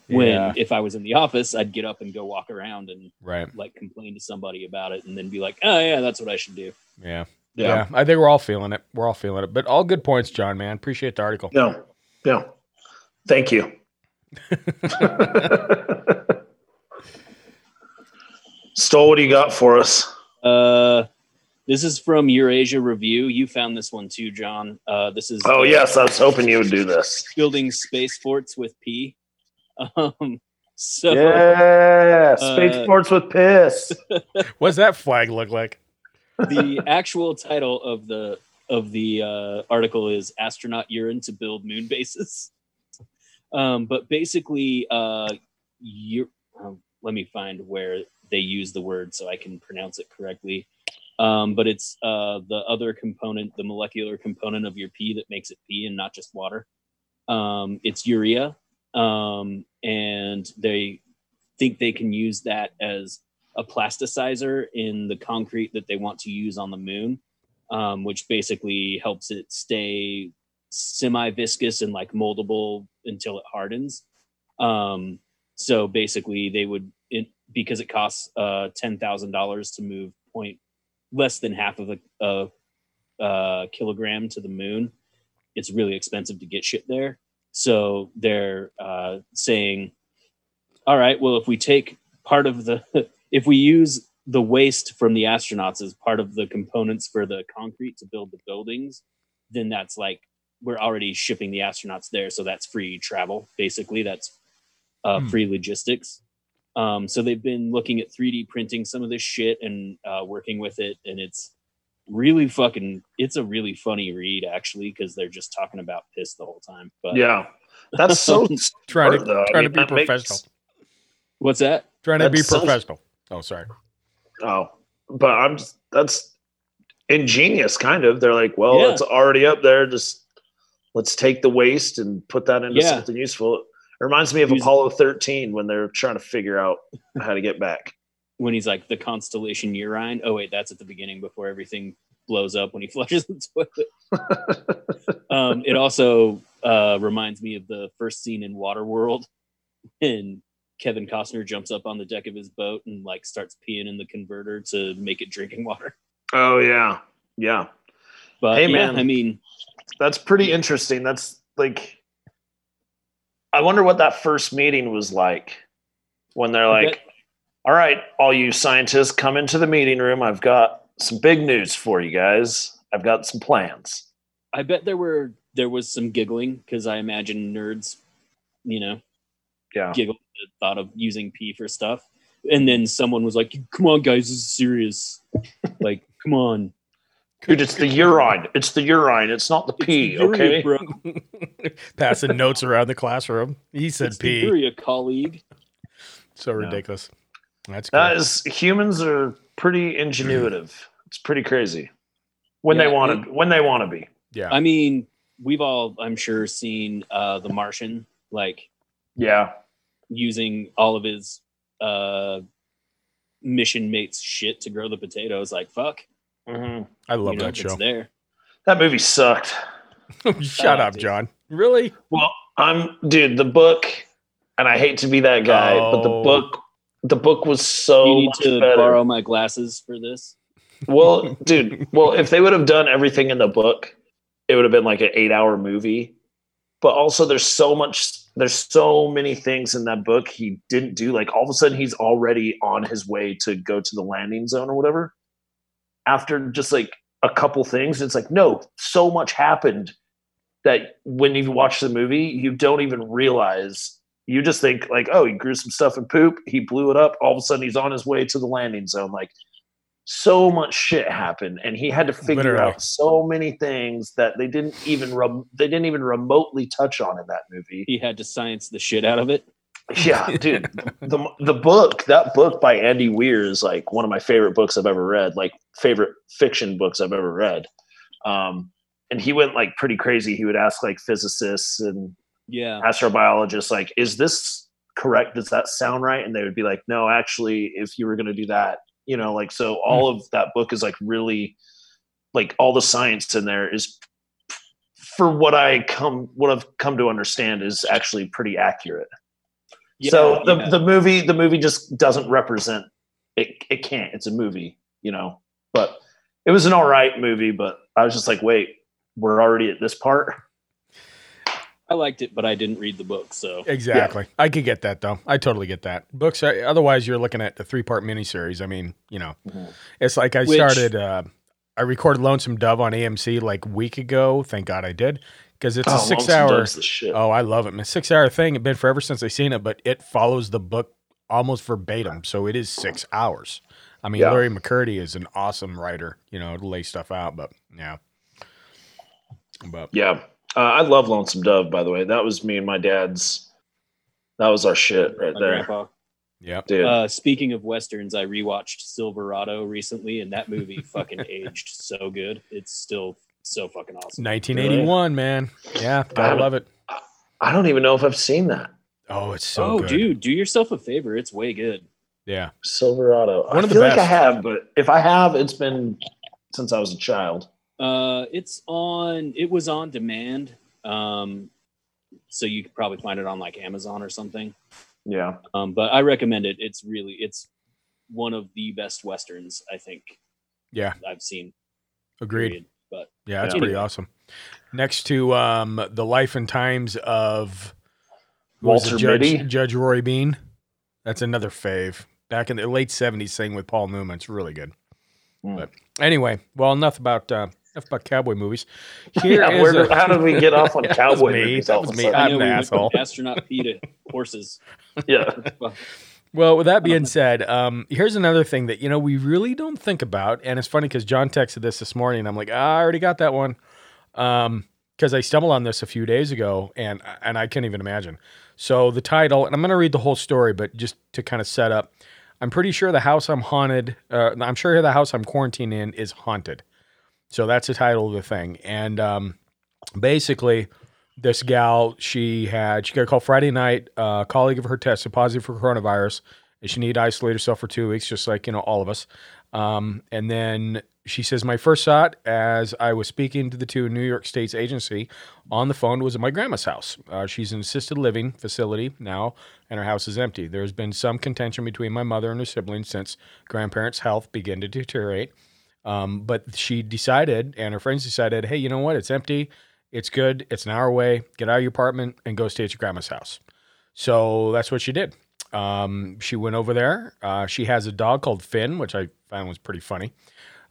when Yeah. if I was in the office, I'd get up and go walk around and Right. like complain to somebody about it and then be like, oh, yeah, that's what I should do. Yeah. Yeah. Yeah. I think we're all feeling it. We're all feeling it. But all good points, John, man. Appreciate the article. No, no. Thank you. Stoll, what do you got for us? Uh, this is from Eurasia Review. You found this one too, John. Uh, this is Oh uh, yes, I was hoping you would do this. building space forts with P. Um, so Yeah, space uh, sports with piss. What's that flag look like? the actual title of the of the uh, article is astronaut urine to build moon bases um, but basically uh, you um, let me find where they use the word so i can pronounce it correctly. Um, but it's uh, the other component the molecular component of your pee that makes it pee and not just water. Um, it's urea. Um, and they think they can use that as a plasticizer in the concrete that they want to use on the moon, um, which basically helps it stay semi viscous and like moldable until it hardens. Um, so basically, they would because it costs uh, ten thousand dollars to move point less than half of a, a, a kilogram to the moon. It's really expensive to get shit there. So they're uh, saying, all right, well, if we take part of the if we use the waste from the astronauts as part of the components for the concrete to build the buildings, then that's like we're already shipping the astronauts there, so that's free travel. Basically, that's uh, Hmm. free logistics. Um, so they've been looking at 3D printing some of this shit and uh, working with it, and it's really fucking. It's a really funny read actually because they're just talking about piss the whole time. But Yeah, that's so Trying to smart, though. I trying to be that makes- professional. what's that? Trying to be That's so- professional. Oh, sorry. Oh, but I'm just, that's ingenious, kind of. They're like, well, Yeah. it's already up there. Just let's take the waste and put that into Yeah. something useful. It reminds me of Use- Apollo 13 when they're trying to figure out how to get back. when he's like the constellation urine. Oh wait, that's at the beginning before everything blows up when he flushes the toilet. um, it also uh, reminds me of the first scene in Waterworld, and Kevin Costner jumps up on the deck of his boat and like starts peeing in the converter to make it drinking water. Oh yeah, yeah. But Hey, yeah, man. I mean, That's pretty interesting. That's like, I wonder what that first meeting was like when they're like, all right, all you scientists, come into the meeting room. I've got some big news for you guys. I've got some plans. I bet there were there was some giggling because I imagine nerds, you know, Yeah. giggle at the thought of using pee for stuff. And then someone was like, "Come on, guys, this is serious. like, come on, Dude, it's the urine. It's the urine. It's not the It's pee, the urea, okay? bro. Passing notes around the classroom. He said It's the pee. urea, colleague." So No. ridiculous. That's cool. That is humans are pretty ingenuitive. It's pretty crazy. When they want it- to when they want to be. yeah. I mean, we've all, I'm sure, seen uh, The Martian, like Yeah. using all of his uh, mission mates' shit to grow the potatoes. Like, fuck, hmm I love you know, that it's show. there. That movie sucked. Shut up, dude. John. Really? Well, I'm dude, the book, and I hate to be that guy, but the Oh. book the book was so you need much to better. borrow my glasses for this. Well, dude, well, if they would have done everything in the book, it would have been like an eight hour movie. But also there's so much there's so many things in that book he didn't do. Like all of a sudden he's already on his way to go to the landing zone or whatever. After just like a couple things, it's like, no, so much happened that when you watch the movie, you don't even realize. You just think like, oh, he grew some stuff in poop, he blew it up. All of a sudden, he's on his way to the landing zone. Like, so much shit happened, and he had to figure Literally. out so many things that they didn't even rem- they didn't even remotely touch on in that movie. He had to science the shit out of it. Yeah, dude, the the book that book by Andy Weir is like one of my favorite books I've ever read. Like favorite fiction books I've ever read. Um, and he went like pretty crazy. He would ask like physicists and Yeah. astrobiologists like is this correct does that sound right and they would be like no actually if you were going to do that you know like so all of that book is like really like all the science in there is for what i come what i've come to understand is actually pretty accurate Yeah, so the, yeah. the movie the movie just doesn't represent it it can't it's a movie you know but it was an all right movie but i was just like wait we're already at this part I liked it, but I didn't read the book, so Exactly. I could get that though. I totally get that. Books. Are, otherwise, you're looking at the three part miniseries. I mean, you know, Mhm. it's like I Which- started. Uh, I recorded Lonesome Dove on AMC like week ago. Thank God I did because it's a Oh, six Lonesome hour. Dove's the shit. Oh, I love it. man. Six hour thing. It's been forever since I've seen it, but it follows the book almost verbatim. So it is six hours. I mean, Yeah. Larry McMurtry is an awesome writer. You know, to lay stuff out. But yeah. But Yeah. Uh, I love Lonesome Dove, by the way. That was me and my dad's. That was our shit right my there. grandpa. yeah. Dude. Uh, speaking of westerns, I rewatched Silverado recently, and that movie fucking aged so good. It's still so fucking awesome. 1981, man. Yeah, I haven't- love it. I don't even know if I've seen that. Oh, it's so good. oh, good. dude, do yourself a favor. It's way good. Yeah. Silverado. One I of the feel like I have, but if I have, it's been since I was a child. Uh, it's on. It was on demand. Um, so you could probably find it on like Amazon or something. Yeah. Um, but I recommend it. It's really it's one of the best westerns I think Yeah. I've seen. Agreed. period. But Yeah, that's Yeah. pretty awesome. Next to um, the life and times of who was it, Walter Judge, Mitty? Judge Roy Bean. That's another fave. Back in the late seventies, thing with Paul Newman. It's really good. Mm. But anyway, well, enough about uh, Enough about cowboy movies. Here Yeah, is where a- how did we get off on That cowboy me. movies That was me. I I'm an asshole. astronaut P to horses. Yeah. Well, with that being said, um, here's another thing that you know we really don't think about, and it's funny because John texted this this morning. And I'm like, ah, I already got that one, because I stumbled on this a few days ago, and and I can't even imagine. So the title, and I'm going to read the whole story, but just to kind of set up, I'm pretty sure the house I'm haunted. Uh, I'm sure the house I'm quarantined in is haunted. So that's the title of the thing, and um, basically this gal she had she got a call friday night uh, a colleague of her tested positive for coronavirus and she needed to isolate herself for two weeks just like you know all of us um, and then she says my first thought as i was speaking to the two new york state's agency on the phone was at my grandma's house uh, she's in assisted living facility now and her house is empty there's been some contention between my mother and her siblings since grandparents health began to deteriorate um, but she decided, and her friends decided, hey, you know what? It's empty. It's good. It's an hour away. Get out of your apartment and go stay at your grandma's house. So that's what she did. Um, she went over there. Uh, she has a dog called Finn, which I found was pretty funny.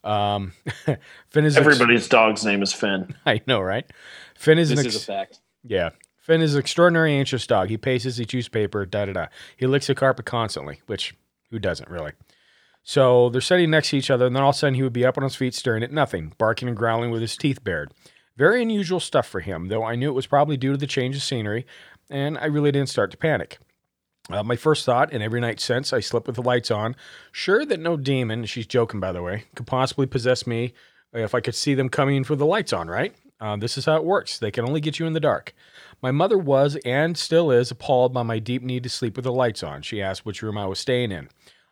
Um, Finn is ex- Everybody's dog's name is Finn. I know, right? Finn is This an is a fact. yeah. Finn is an extraordinary anxious dog. He paces, he chews paper, da da da. He licks the carpet constantly, which who doesn't really? So they're sitting next to each other, and then all of a sudden he would be up on his feet staring at nothing, barking and growling with his teeth bared. Very unusual stuff for him, though I knew it was probably due to the change of scenery, and I really didn't start to panic. Uh, my first thought, and every night since, I slept with the lights on, sure that no demon, she's joking by the way, could possibly possess me if I could see them coming for the lights on, right? Uh, this is how it works. They can only get you in the dark. My mother was and still is appalled by my deep need to sleep with the lights on. She asked which room I was staying in.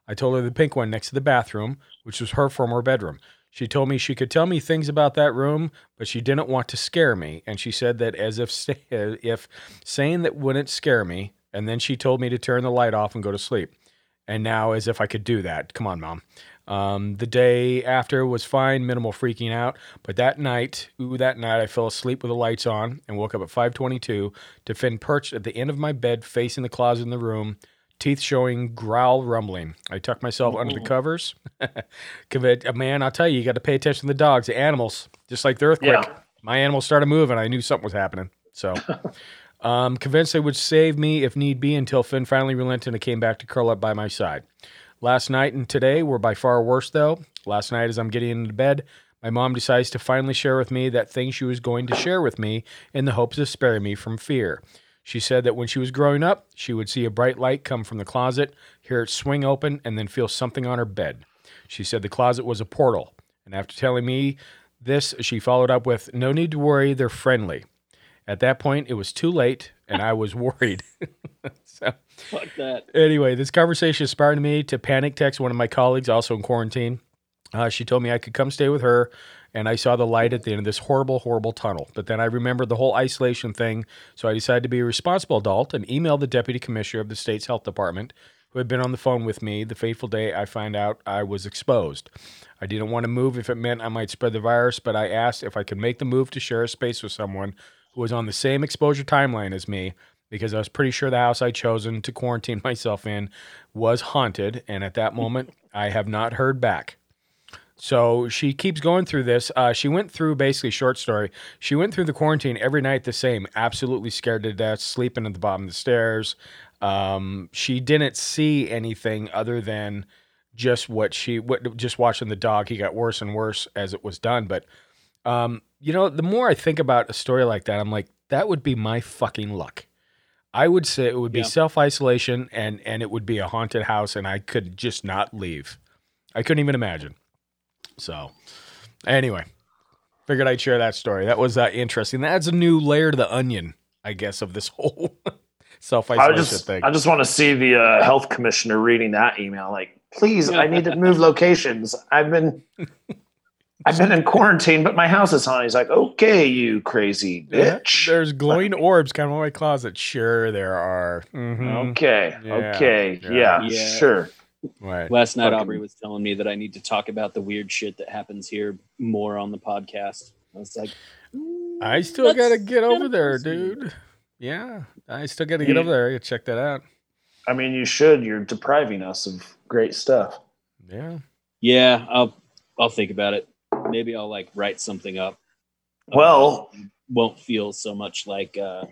I told her the pink one next to the bathroom, which was her former bedroom. She told me she could tell me things about that room, but she didn't want to scare me. And she said that as if if saying that wouldn't scare me. And then she told me to turn the light off and go to sleep. And now, as if I could do that. Come on, mom. Um, the day after was fine, minimal freaking out. But that night, ooh, that night, I fell asleep with the lights on and woke up at 5:22 to Finn perched at the end of my bed, facing the closet in the room, teeth showing, growl rumbling. I tucked myself under the covers. Uh, Man, I'll tell you, you got to pay attention to the dogs, the animals, just like the earthquake. Yeah. My animals started moving. I knew something was happening. So. Um, convinced they would save me if need be until Finn finally relented and came back to curl up by my side. Last night and today were by far worse, though. Last night, as I'm getting into bed, my mom decides to finally share with me that thing she was going to share with me in the hopes of sparing me from fear. She said that when she was growing up, she would see a bright light come from the closet, hear it swing open, and then feel something on her bed. She said the closet was a portal. And after telling me this, she followed up with, No need to worry, they're friendly. At that point, it was too late, and I was worried. so, Fuck that. anyway, this conversation inspired me to panic text one of my colleagues, also in quarantine. Uh, she told me I could come stay with her, and I saw the light at the end of this horrible, horrible tunnel. But then I remembered the whole isolation thing, so I decided to be a responsible adult and emailed the deputy commissioner of the state's health department, who had been on the phone with me the fateful day I found out I was exposed. I didn't want to move if it meant I might spread the virus, but I asked if I could make the move to share a space with someone who was on the same exposure timeline as me because I was pretty sure the house I'd chosen to quarantine myself in was haunted. And at that moment, I have not heard back. So she keeps going through this. Uh, she went through basically short story. She went through the quarantine every night the same, absolutely scared to death, sleeping at the bottom of the stairs. Um, she didn't see anything other than just what she what just watching the dog. He got worse and worse as it was done. But um, you know, the more I think about a story like that, I'm like, that would be my fucking luck. I would say it would be Yeah. self isolation and and it would be a haunted house, and I could just not leave. I couldn't even imagine. So, anyway, figured I'd share that story. That was uh, interesting. That adds a new layer to the onion, I guess, of this whole self I isolation just, thing. I just want to see the uh, health commissioner reading that email. Like, please, I need to move locations. I've been, I've been in quarantine, but my house is haunted. He's like, okay, you crazy Yeah, bitch. There's glowing orbs coming out of my closet. Sure, there are. Mhm. Okay, Yeah, okay, yeah. yeah, Yeah. sure. Right. Last night, Fucking- Aubrey was telling me that I need to talk about the weird shit that happens here more on the podcast. I was like, I still gotta get get over there, pussy. dude. Yeah, I still gotta get You- over there. You check that out. I mean, you should. You're depriving us of great stuff. Yeah. yeah, I'll I'll think about it. maybe I'll like write something up. Well, won't feel so much like uh,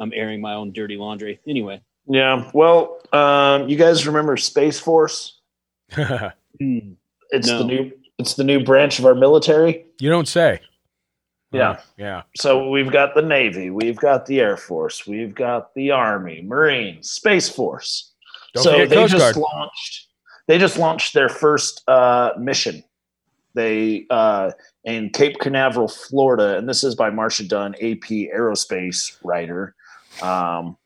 I'm airing my own dirty laundry. Anyway, yeah. Well, um, you guys remember Space Force? It's No. the new it's the new branch of our military. you don't say. Yeah. Oh, yeah. So we've got the Navy, we've got the Air Force, we've got the Army, Marines, Space Force. Don't so they Coast just Guard. launched they just launched their first uh, mission. They uh, in Cape Canaveral, Florida, and this is by Marcia Dunn, AP aerospace writer. Um,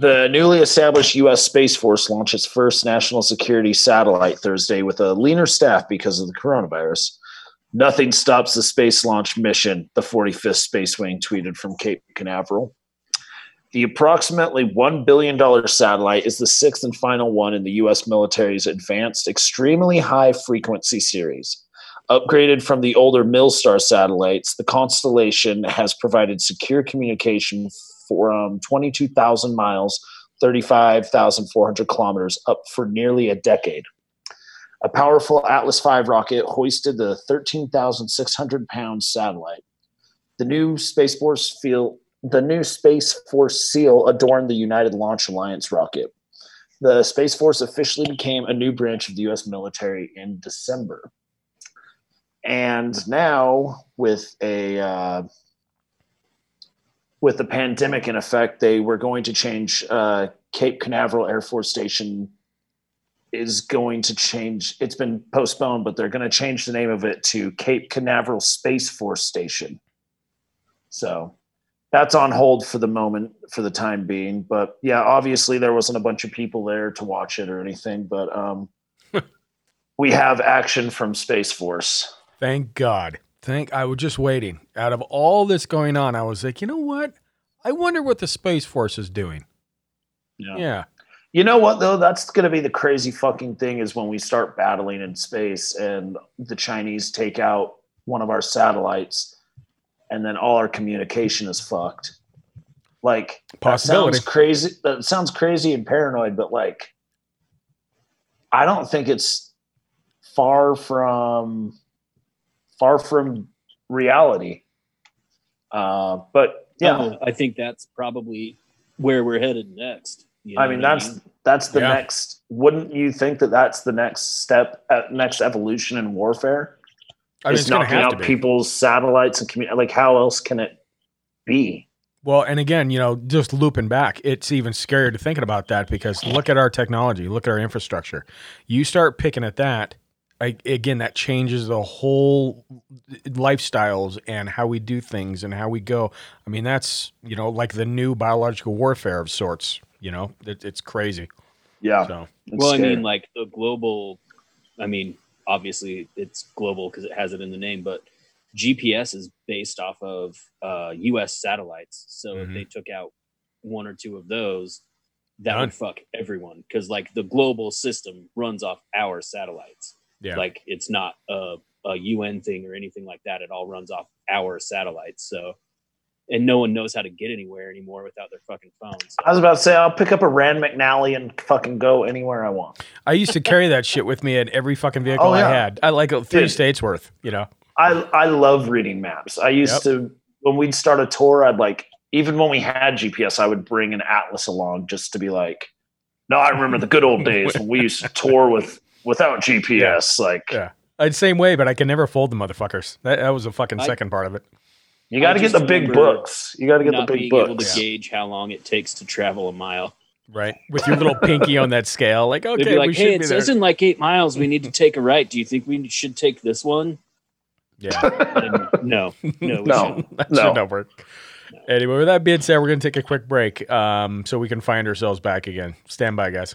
the newly established U.S. Space Force launched its first national security satellite Thursday with a leaner staff because of the coronavirus. Nothing stops the space launch mission, the 45th Space Wing tweeted from Cape Canaveral. The approximately $1 billion satellite is the sixth and final one in the U.S. military's advanced, extremely high frequency series. Upgraded from the older Milstar satellites, the constellation has provided secure communication from 22,000 miles, 35,400 kilometers, up for nearly a decade. A powerful Atlas V rocket hoisted the 13,600 pound satellite. The new Space Force feel the new Space Force seal adorned the United Launch Alliance rocket. The Space Force officially became a new branch of the U.S. military in December. And now, with a uh, with the pandemic in effect, they were going to change uh, Cape Canaveral Air Force Station is going to change. It's been postponed, but they're going to change the name of it to Cape Canaveral Space Force Station. So that's on hold for the moment, for the time being. But yeah, obviously there wasn't a bunch of people there to watch it or anything. But um, we have action from Space Force. Thank God. Thank I was just waiting. Out of all this going on, I was like, you know what? I wonder what the Space Force is doing. Yeah. yeah. You know what though? That's going to be the crazy fucking thing is when we start battling in space and the Chinese take out one of our satellites, and then all our communication is fucked. Like that Possibility. sounds crazy. That sounds crazy and paranoid, but like, I don't think it's far from far from reality. Uh, but yeah, Oh, I think that's probably where we're headed next. You I know mean what that's that's the Yeah. next. Wouldn't you think that that's the next step, uh, next evolution in warfare? I mean, is it's knocking out people's satellites and commu- like how else can it be? Well, and again, you know, just looping back, it's even scarier to thinking about that because look at our technology, look at our infrastructure. You start picking at that, I, again, that changes the whole lifestyles and how we do things and how we go. I mean, that's you know, like the new biological warfare of sorts. You know, it, it's crazy. Yeah. So well, I mean, like the global. I mean, obviously it's global because it has it in the name, but GPS is based off of uh, U.S. satellites. So if Mhm. they took out one or two of those, that Done. would fuck everyone because like the global system runs off our satellites. Yeah, Like it's not a, a UN thing or anything like that. It all runs off our satellites. So, and no one knows how to get anywhere anymore without their fucking phones. I was about to say I'll pick up a Rand McNally and fucking go anywhere I want. I used to carry that shit with me at every fucking vehicle Oh, I had. I like it three Dude. states worth. You know, I I love reading maps. I used Yep. to when we'd start a tour, I'd like even when we had GPS, I would bring an atlas along just to be like, no, I remember the good old days when we used to tour with without GPS. Like yeah. I'd same way, but I can never fold the motherfuckers. That, that was the fucking I- second part of it. you got to get the big books. You got to get the not big being able books. to gauge how long it takes to travel a mile. Right, with your little pinky on that scale, like okay, be like, we "Hey, should it be says there. in like eight miles, we need to take a right. Do you think we should take this one?" Yeah, no, no, we No. shouldn't. that No. should not work. Anyway, with that being said, we're gonna take a quick break, um, so we can find ourselves back again. Stand by, guys.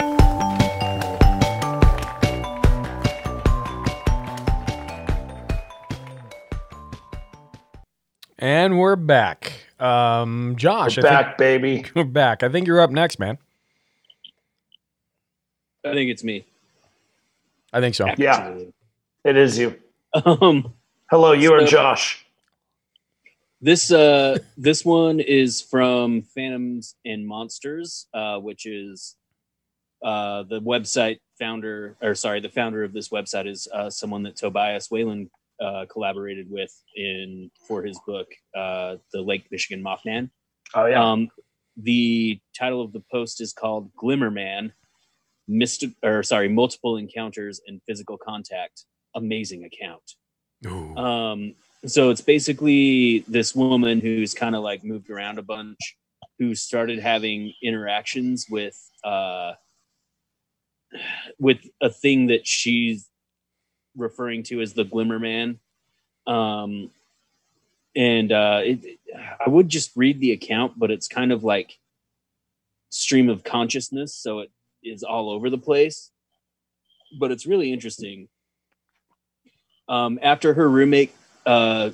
And we're back. Um, Josh, We're I back, baby. we're back. I think you're up next, man. I think it's me. I think so. Yeah. It is you. Um, Hello, you are Josh. this uh, this one is from Phantoms and Monsters, uh, which is uh, the website founder, or sorry, the founder of this website is uh, someone that Tobias Wayland uh, collaborated with in for his book, uh, The Lake Michigan Mothman. Oh yeah. Um, the title of the post is called Glimmer Man, Myst- or sorry, multiple encounters and physical contact. Amazing account. Um, so it's basically this woman who's kind of like moved around a bunch, who started having interactions with uh, with a thing that she's referring to as the Glimmer Man. Um, and uh, it, I would just read the account, but it's kind of like stream of consciousness, so it is all over the place. But it's really interesting. Um, after her roommate, uh,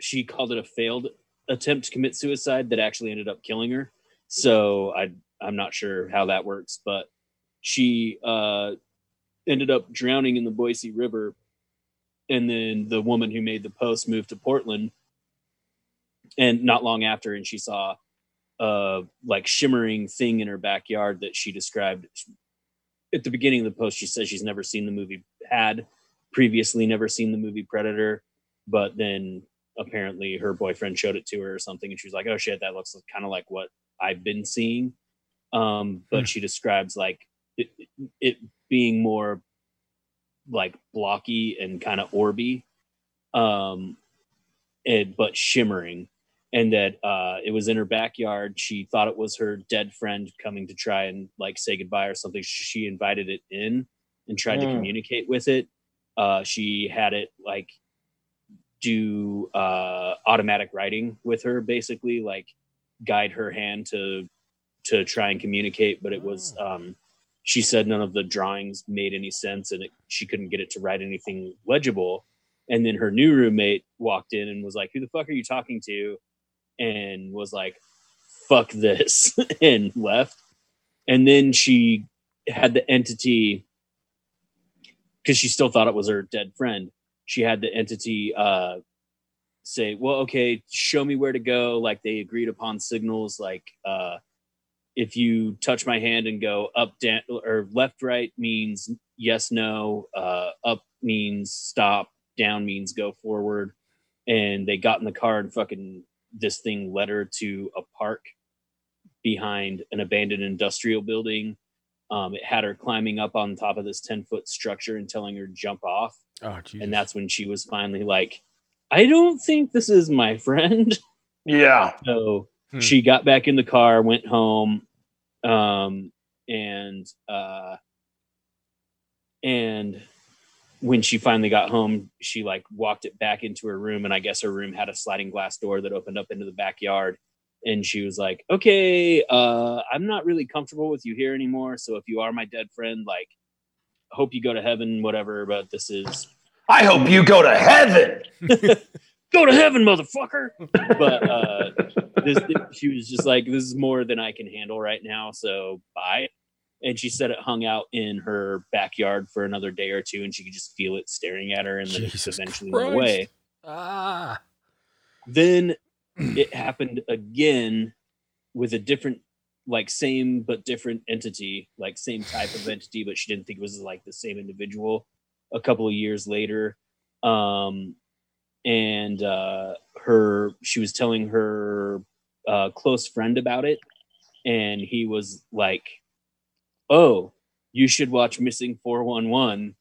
she called it a failed attempt to commit suicide that actually ended up killing her. So I I'm not sure how that works, but she uh, ended up drowning in the Boise River and then the woman who made the post moved to Portland. And not long after, and she saw a like shimmering thing in her backyard that she described at the beginning of the post. She says she's never seen the movie, had previously never seen the movie Predator, but then apparently her boyfriend showed it to her or something, and she was like, "Oh shit, that looks kind of like what I've been seeing." Um, but Hmm. she describes like it, it being more like blocky and kind of orby um and but shimmering and that uh it was in her backyard. She thought it was her dead friend coming to try and like say goodbye or something. She invited it in and tried to Mm. communicate with it. Uh she had it like do uh automatic writing with her basically like guide her hand to to try and communicate but it was um she said none of the drawings made any sense and it, she couldn't get it to write anything legible. And then her new roommate walked in and was like who the fuck are you talking to? And was like fuck this and left. And then she had the entity because she still thought it was her dead friend. She had the entity uh say well okay show me where to go. Like they agreed upon signals like uh if you touch my hand and go up down or left right means yes no uh up means stop down means go forward. And they got in the car and fucking this thing led her to a park behind an abandoned industrial building. Um, it had her climbing up on top of this 10 foot structure and telling her to jump off. Oh, and that's when she was finally like i don't think this is my friend. Yeah. so Hmm. she got back in the car, went home, um, and uh, and when she finally got home, she like walked it back into her room, and I guess her room had a sliding glass door that opened up into the backyard. And she was like, "Okay, uh, I'm not really comfortable with you here anymore. So if you are my dead friend, like, hope you go to heaven, whatever. But this is I hope you go to heaven. go to heaven, motherfucker." But uh, this, she was just like, "This is more than I can handle right now." So bye. And she said it hung out in her backyard for another day or two, and she could just feel it staring at her, and then it eventually Christ. went away. Ah. Then it happened again with a different, like same but different entity, like same type of entity, but she didn't think it was like the same individual. A couple of years later, um, and uh, her she was telling her uh, close friend about it, and he was like, "Oh, you should watch Missing Four One One,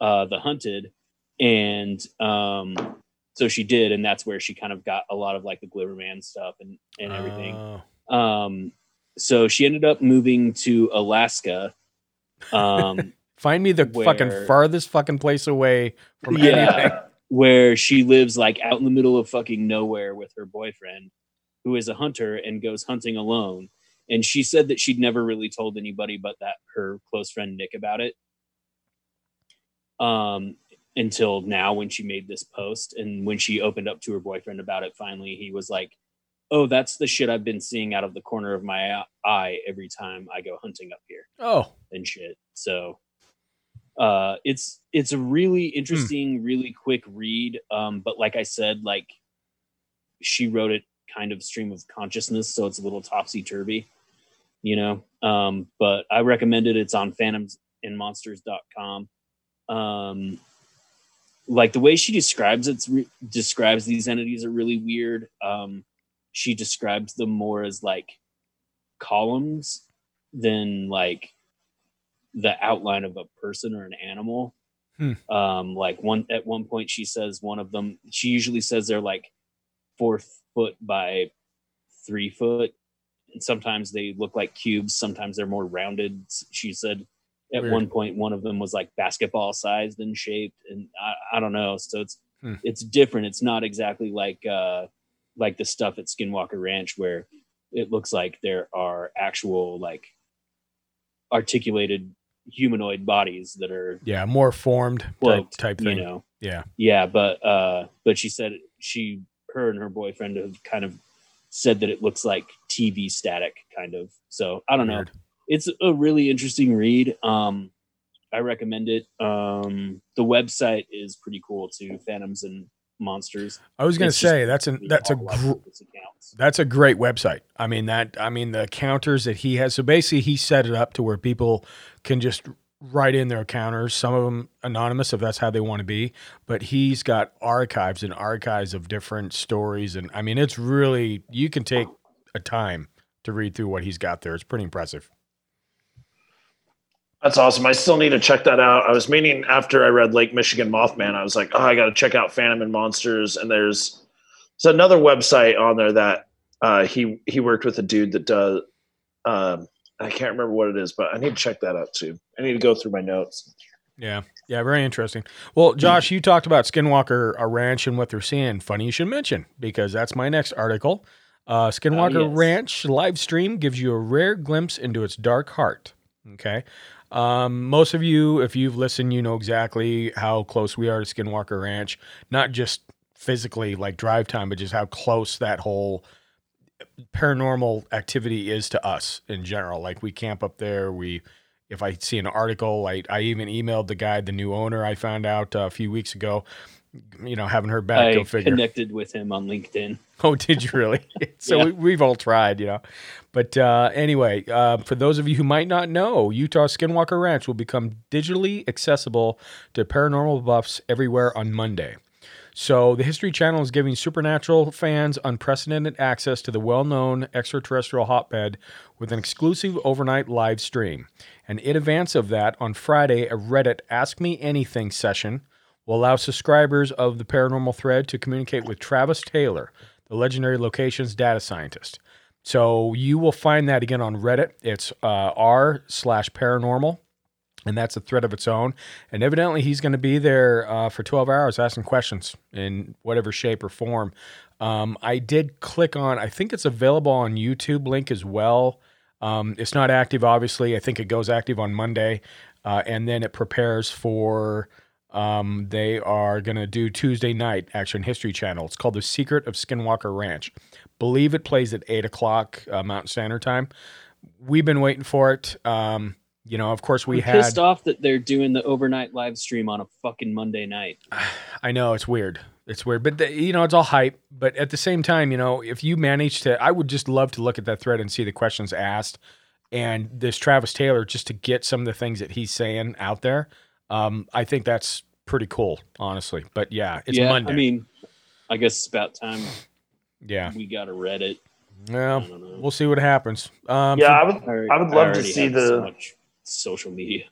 uh, The Hunted," and um, so she did, and that's where she kind of got a lot of like the Glimmerman stuff and and everything. Oh. Um, so she ended up moving to Alaska. Um, Find me the fucking farthest fucking place away from anything. Where she lives like out in the middle of fucking nowhere with her boyfriend, who is a hunter and goes hunting alone. And she said that she'd never really told anybody but that her close friend Nick about it. Um, until now when she made this post and when she opened up to her boyfriend about it finally he was like oh that's the shit i've been seeing out of the corner of my eye every time i go hunting up here Oh, and shit so uh it's it's a really interesting really quick read. Um but like i said like she wrote it kind of stream of consciousness so it's a little topsy-turvy you know? Um but i recommend it. It's on phantomsandmonsters.com um like the way she describes it re- describes these entities are really weird. Um she describes them more as like columns than like the outline of a person or an animal Hmm. um like one at one point she says one of them she usually says they're like four foot by three foot and sometimes they look like cubes sometimes they're more rounded she said at Weird. one point one of them was like basketball sized and shaped and i, I don't know so it's Hmm. it's different it's not exactly like uh like the stuff at skinwalker ranch where it looks like there are actual like articulated humanoid bodies that are yeah, more formed type, cloaked, type you thing. know. Yeah. yeah but uh but she said she her and her boyfriend have kind of said that it looks like tv static kind of. So i don't know. It's a really interesting read. Um i recommend it. Um the website is pretty cool too phantoms and monsters I was going to say that's an that's a gr- That's a great website. I mean that I mean the counters that he has. So basically he set it up to where people can just write in their counters, some of them anonymous if that's how they want to be, but he's got archives and archives of different stories and I mean it's really you can take a time to read through what he's got there. It's pretty impressive. That's awesome. I still need to check that out. I was meaning after I read Lake Michigan Mothman, I was like, oh, I got to check out Phantom and Monsters. And there's there's another website on there that uh, he he worked with a dude that does. Um, I can't remember what it is, but I need to check that out too. I need to go through my notes. Yeah. Yeah, very interesting. Well, Josh, you talked about Skinwalker a ranch and what they're seeing. Funny you should mention because that's my next article. Uh, Skinwalker Oh, yes. Ranch live stream gives you a rare glimpse into its dark heart. Okay. Um, most of you, if you've listened, you know exactly how close we are to Skinwalker Ranch. Not just physically, like drive time, but just how close that whole paranormal activity is to us in general. Like we camp up there. We, if I see an article, I, I even emailed the guy, the new owner. I found out uh, a few weeks ago. You know, haven't heard back. i go figure. connected with him on linkedin Oh, did you really? so Yeah. we, we've all tried, you know. But uh, anyway, uh, for those of you who might not know, Utah Skinwalker Ranch will become digitally accessible to paranormal buffs everywhere on Monday. So the History Channel is giving supernatural fans unprecedented access to the well-known extraterrestrial hotbed with an exclusive overnight live stream. And in advance of that, on Friday, a Reddit Ask Me Anything session will allow subscribers of the Paranormal Thread to communicate with Travis Taylor, the legendary locations data scientist. So you will find that again on Reddit. It's uh, r slash paranormal, and that's a thread of its own. And evidently, he's going to be there uh, for 12 hours asking questions in whatever shape or form. Um, I did click on, I think it's available on YouTube link as well. Um, it's not active, obviously. I think it goes active on Monday, uh, and then it prepares for. Um, they are going to do Tuesday night action history channel. It's called The Secret of Skinwalker Ranch. Believe it plays at eight o'clock uh, Mountain Standard Time. We've been waiting for it. Um, you know, of course, we I'm had. pissed off that they're doing the overnight live stream on a fucking monday night I know it's weird. It's weird, but the, you know, it's all hype. But at the same time, you know, if you manage to, I would just love to look at that thread and see the questions asked, and this Travis Taylor just to get some of the things that he's saying out there. Um, I think that's pretty cool, honestly. But yeah, it's yeah Monday. i mean i guess it's about time yeah, we got a reddit well, I we'll see what happens. Um, yeah, for- I would. already- I would love to see the. so much social media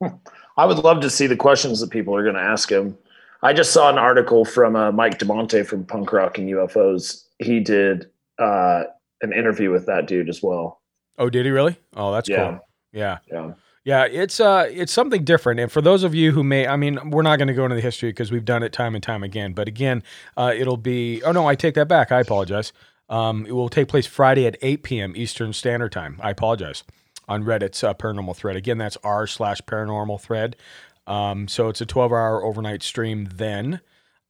I would love to see the questions that people are going to ask him. I just saw an article from uh, Mike Damante from Punk Rock and UFOs. He did uh, an interview with that dude as well. oh, did he really? Oh, that's Yeah. cool. Yeah. Yeah. Yeah, it's uh it's something different. And for those of you who may I mean, we're not going to go into the history because we've done it time and time again, but again, uh it'll be Oh no, I take that back. I apologize. Um it will take place Friday at 8 p.m. Eastern Standard Time. I apologize. On Reddit's uh, paranormal thread. Again, that's r slash paranormal thread. Um, so it's a 12 hour overnight stream then.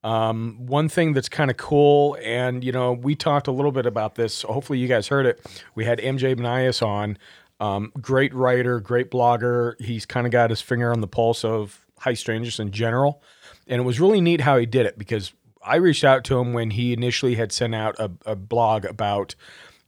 Um, one thing that's kind of cool, and you know, we talked a little bit about this. Hopefully, you guys heard it. We had MJ Banias on. Um, great writer, great blogger. He's kind of got his finger on the pulse of high strangeness in general, and it was really neat how he did it because I reached out to him when he initially had sent out a, a blog about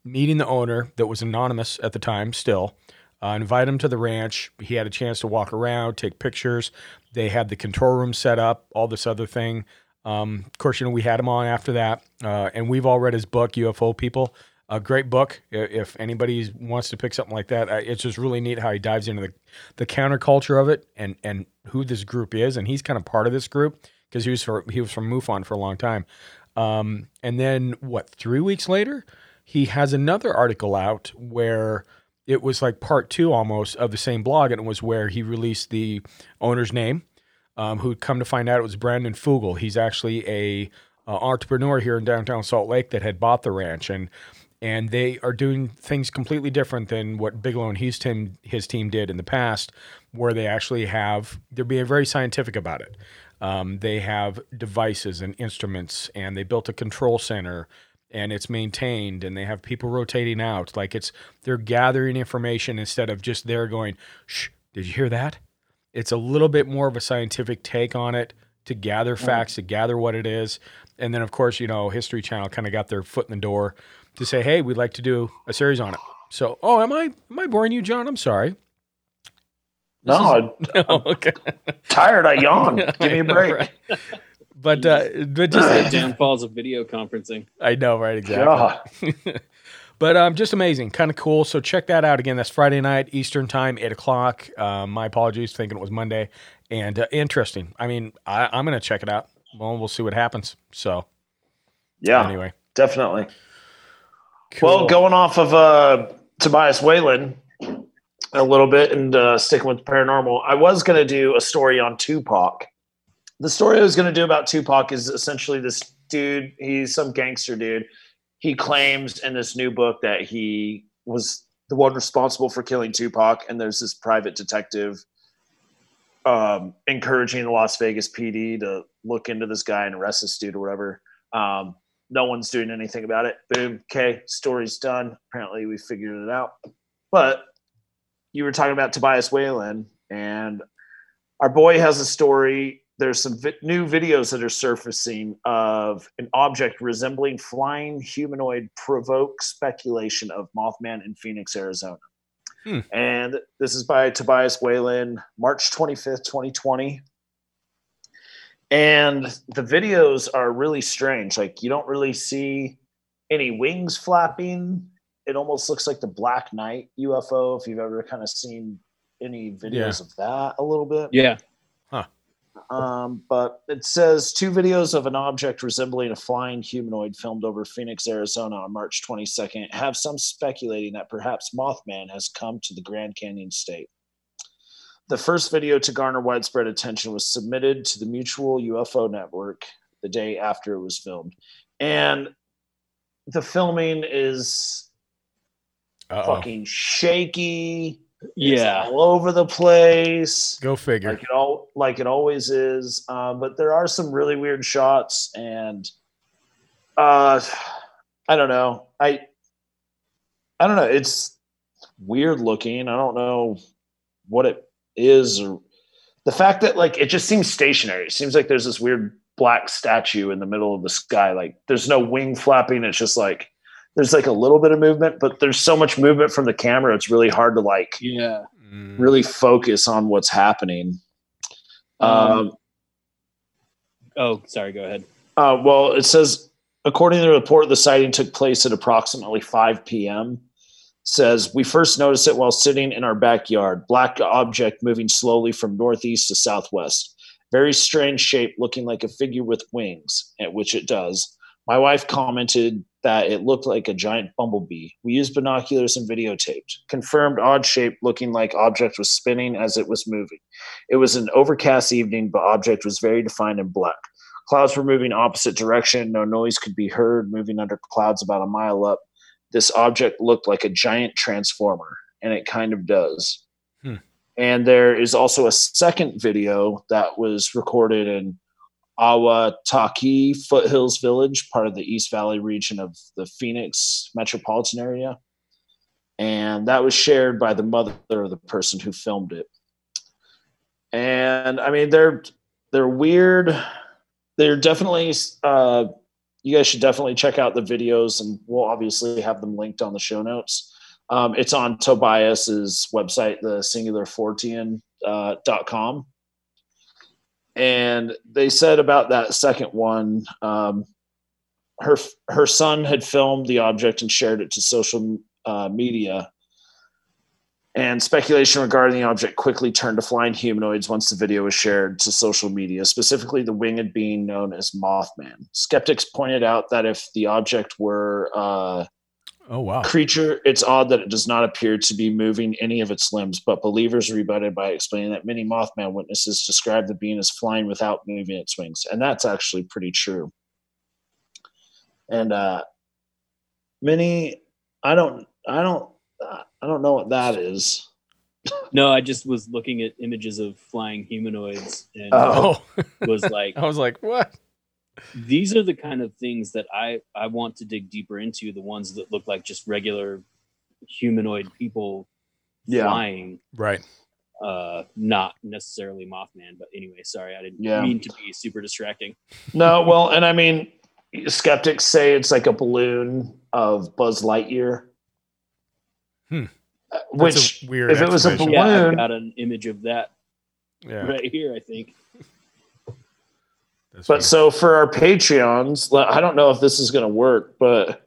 meeting the owner that was anonymous at the time, still. Uh, invite him to the ranch. He had a chance to walk around, take pictures. They had the control room set up, all this other thing. Um, of course, you know, we had him on after that, uh, and we've all read his book, UFO People. A great book. If anybody wants to pick something like that, it's just really neat how he dives into the, the counterculture of it and and who this group is, and he's kind of part of this group because he was for, he was from MUFON for a long time. Um, and then what? Three weeks later, he has another article out where it was like part two almost of the same blog, and it was where he released the owner's name um, who'd come to find out it was Brandon Fugal. He's actually a entrepreneur here in downtown Salt Lake that had bought the ranch, and and they are doing things completely different than what Bigelow and his team his team did in the past, where they actually have they're being very scientific about it. Um, they have devices and instruments, and they built a control center. And it's maintained, and they have people rotating out. Like it's they're gathering information instead of just there going, "Shh, did you hear that?" it's a little bit more of a scientific take on it to gather facts, to gather what it is. And then, of course, you know, History Channel kind of got their foot in the door to say, hey, we'd like to do a series on it. So, oh, am I am I boring you, John? I'm sorry. No, No, okay. tired. I yawn. Give me a break. Right. But uh, but Just the just downfalls of video conferencing. I know, right? Exactly. but um, just amazing, kind of cool. So check that out again. That's Friday night Eastern time, eight o'clock. Um, my apologies, thinking it was Monday, and uh, interesting. I mean, I, I'm gonna check it out. Well, we'll see what happens. So Yeah, anyway, definitely. Cool. Well, going off of uh, Tobias Wayland a little bit and uh, sticking with paranormal, I was going to do a story on Tupac. The story I was going to do about Tupac is essentially this dude, he's some gangster dude. He claims in this new book that he was the one responsible for killing Tupac, and there's this private detective um, encouraging the Las Vegas PD to look into this guy and arrest this dude or whatever. Um, no one's doing anything about it. Boom. Okay, story's done. Apparently, we figured it out. But you were talking about Tobias Wayland, and our boy has a story. There's some vi- new videos that are surfacing of an object resembling flying humanoid provoke speculation of Mothman in Phoenix, Arizona. Hmm. And this is by Tobias Wayland, March 25th, 2020 and the videos are really strange. Like you don't really see any wings flapping. It almost looks like the black knight ufo if you've ever kind of seen any videos of that a little bit. Yeah. um, but it says two videos of an object resembling a flying humanoid filmed over Phoenix, Arizona on March 22nd have some speculating that perhaps Mothman has come to the Grand Canyon state. The first video to garner widespread attention was submitted to the Mutual UFO Network the day after it was filmed. And the filming is Uh-oh. fucking shaky. It's Yeah. all over the place Go figure. like it all like it always is um, but there are some really weird shots and uh i don't know i i don't know it's weird looking i don't know what it is the fact that like it just seems stationary it seems like there's this weird black statue in the middle of the sky like there's no wing flapping it's just like there's like a little bit of movement but there's so much movement from the camera it's really hard to like Yeah. Mm. really focus on what's happening. Um, Um, Oh, sorry. Go ahead. uh, well, it says, according to the report, the sighting took place at approximately 5 p.m. Says, we first noticed it while sitting in our backyard. Black object moving slowly from northeast to southwest. Very strange shape, looking like a figure with wings, at which it does. My wife commented that it looked like a giant bumblebee. We used binoculars and videotaped. Confirmed odd shape, looking like object was spinning as it was moving. It was an overcast evening, but object was very defined and black. Clouds were moving opposite direction. No noise could be heard, moving under clouds about a mile up. This object looked like a giant transformer, and it kind of does. Hmm. And there is also a second video that was recorded in Ahwatukee Foothills Village, part of the East Valley region of the Phoenix metropolitan area. And that was shared by the mother of the person who filmed it. And I mean, they're they're weird. They're definitely uh, you guys should definitely check out the videos, and we'll obviously have them linked on the show notes. Um, it's on Tobias's website, the singularfortean.com. Uh, dot com. and they said about that second one, um, her her son had filmed the object and shared it to social uh, media. And speculation regarding the object quickly turned to flying humanoids once the video was shared to social media, specifically the winged being known as Mothman. Skeptics pointed out that if the object were uh, Oh wow. creature, it's odd that it does not appear to be moving any of its limbs, but believers rebutted by explaining that many Mothman witnesses describe the being as flying without moving its wings. And that's actually pretty true. And uh many I don't I don't I don't know what that is. No, I just was looking at images of flying humanoids and Oh. was like, I was like, what? these are the kind of things that I I want to dig deeper into. The ones that look like just regular humanoid people Yeah. flying, Right. uh, not necessarily Mothman. But anyway, sorry, I didn't Yeah. mean to be super distracting. No, well, and I mean skeptics say it's like a balloon of Buzz Lightyear. Hmm. Uh, That's Which a weird if it was a balloon, Yeah, I've got an image of that Yeah. right here. I think. That's But weird. so for our Patreons, I don't know if this is going to work, but